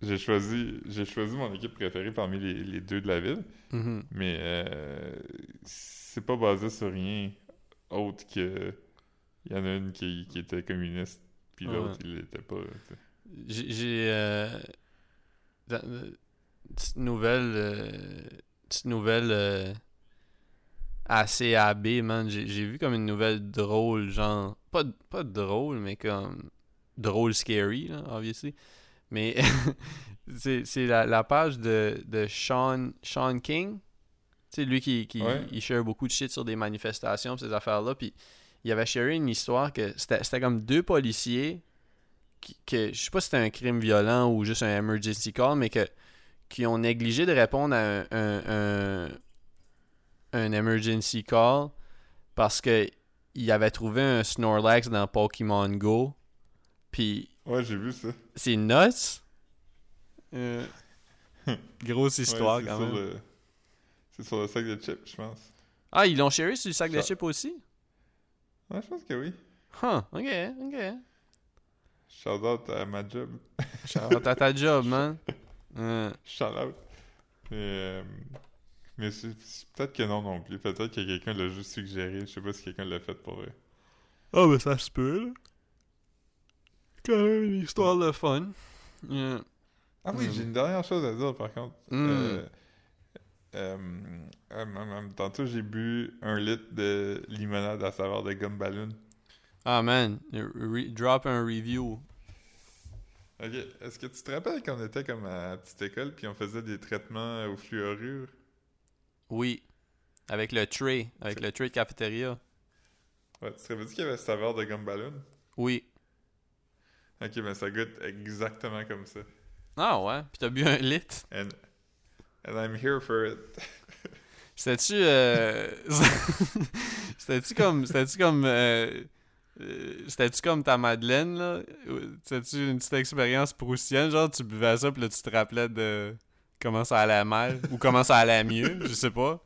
J'ai- choisi, j'ai choisi mon équipe préférée parmi les, les deux de la ville, Mhm. mais euh, c'est pas basé sur rien autre que. Il y en a une qui, qui était communiste, puis l'autre, il l'était pas. J'ai. euh, euh, petite nouvelle. petite nouvelle. Euh, assez AB, man. J'ai vu comme une nouvelle drôle, genre. Pas, pas drôle, mais comme. Drôle scary, là, obviously. Mais. <laughs> c'est la, la page de, de Sean, Sean King. Tu sais, lui qui, qui Ouais. il share beaucoup de shit sur des manifestations, ces affaires-là. Puis il avait sharé une histoire que c'était c'était comme deux policiers qui, que je sais pas si c'était un crime violent ou juste un emergency call, mais que qui ont négligé de répondre à un, un, un, un emergency call parce que il avait trouvé un Snorlax dans Pokémon Go. Puis Ouais, j'ai vu ça. c'est nuts. Euh, <laughs> grosse histoire Ouais, quand sur même. le- C'est sur le sac de chips, je pense. Ah, ils l'ont sharé sur le sac de chips aussi? Ouais, je pense que oui. Huh, ok, ok. Shout out à ma job. Shout à ta job, man. <laughs> Shout out. Mais, euh, mais c'est- peut-être que non non plus. Peut-être que quelqu'un l'a juste suggéré. Je sais pas si quelqu'un l'a fait pour vrai. Ah, ben ça se peut, là. Quand même une histoire de fun. Yeah. Ah oui, Mm. j'ai une dernière chose à dire par contre. Mm. Euh, euh, euh, euh, tantôt, j'ai bu un litre de limonade à saveur de gomme ballon. Ah, man. re- drop un review. Ok, est-ce que tu te rappelles quand on était comme à la petite école puis on faisait des traitements aux fluorures? Oui. Avec le tray. Avec le tray de cafétéria. Ouais, tu rappelles qu'il y avait saveur de gomme ballon? Oui. Ok, mais ça goûte exactement comme ça. Ah, ouais. Puis t'as bu un litre. And, and I'm here for it. <laughs> C'était-tu. Euh... <laughs> C'était-tu comme. C'était-tu comme. euh, euh, C'était-tu comme ta Madeleine, là? C'était-tu une petite expérience proustienne? Genre, tu buvais ça, puis là, tu te rappelais de comment ça allait mal? ou comment ça allait mieux? <laughs> Je sais pas.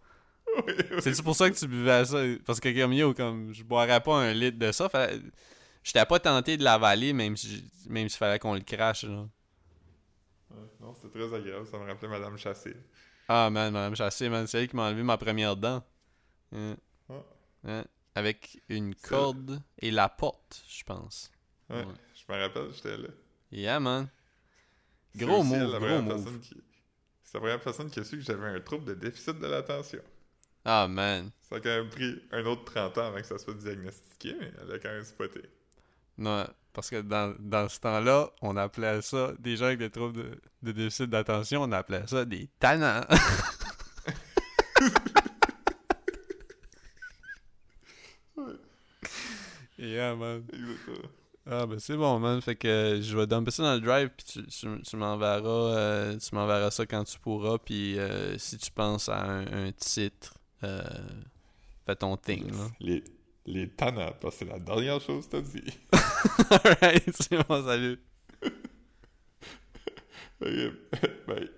Oui, oui. C'est-tu pour ça que tu buvais ça? Parce que comme yo, comme je boirais pas un litre de ça, fallait- j'étais pas tenté de l'avaler, même si même s'il fallait qu'on le crache. Là. Non, c'était très agréable. Ça me rappelait Madame Chassé. Ah man, Madame Chassé, man, c'est elle qui m'a enlevé ma première dent. Hein. Ah. Hein. Avec une corde et la porte, je pense. Ouais, Ouais. je me rappelle, j'étais là. Yeah, man. Gros la gros qui- C'est la première personne qui a su que j'avais un trouble de déficit de l'attention. Ah man. Ça a quand même pris un autre 30 ans avant que ça soit diagnostiqué, mais elle a quand même spoté. Non, parce que dans, dans ce temps-là, on appelait ça, des gens avec des troubles de, de déficit d'attention, on appelait ça des tannants. <laughs> <laughs> yeah, man. Exactement. Ah ben c'est bon man, fait que euh, je vais dumper ça dans le drive puis tu, tu, tu m'enverras euh, tu m'enverras ça quand tu pourras puis euh, si tu penses à un, titre fais ton thing là. Les les parce que c'est la dernière chose que t'as dit. <laughs> Alright, <laughs> c'est bon, salut. <laughs> ok, bye.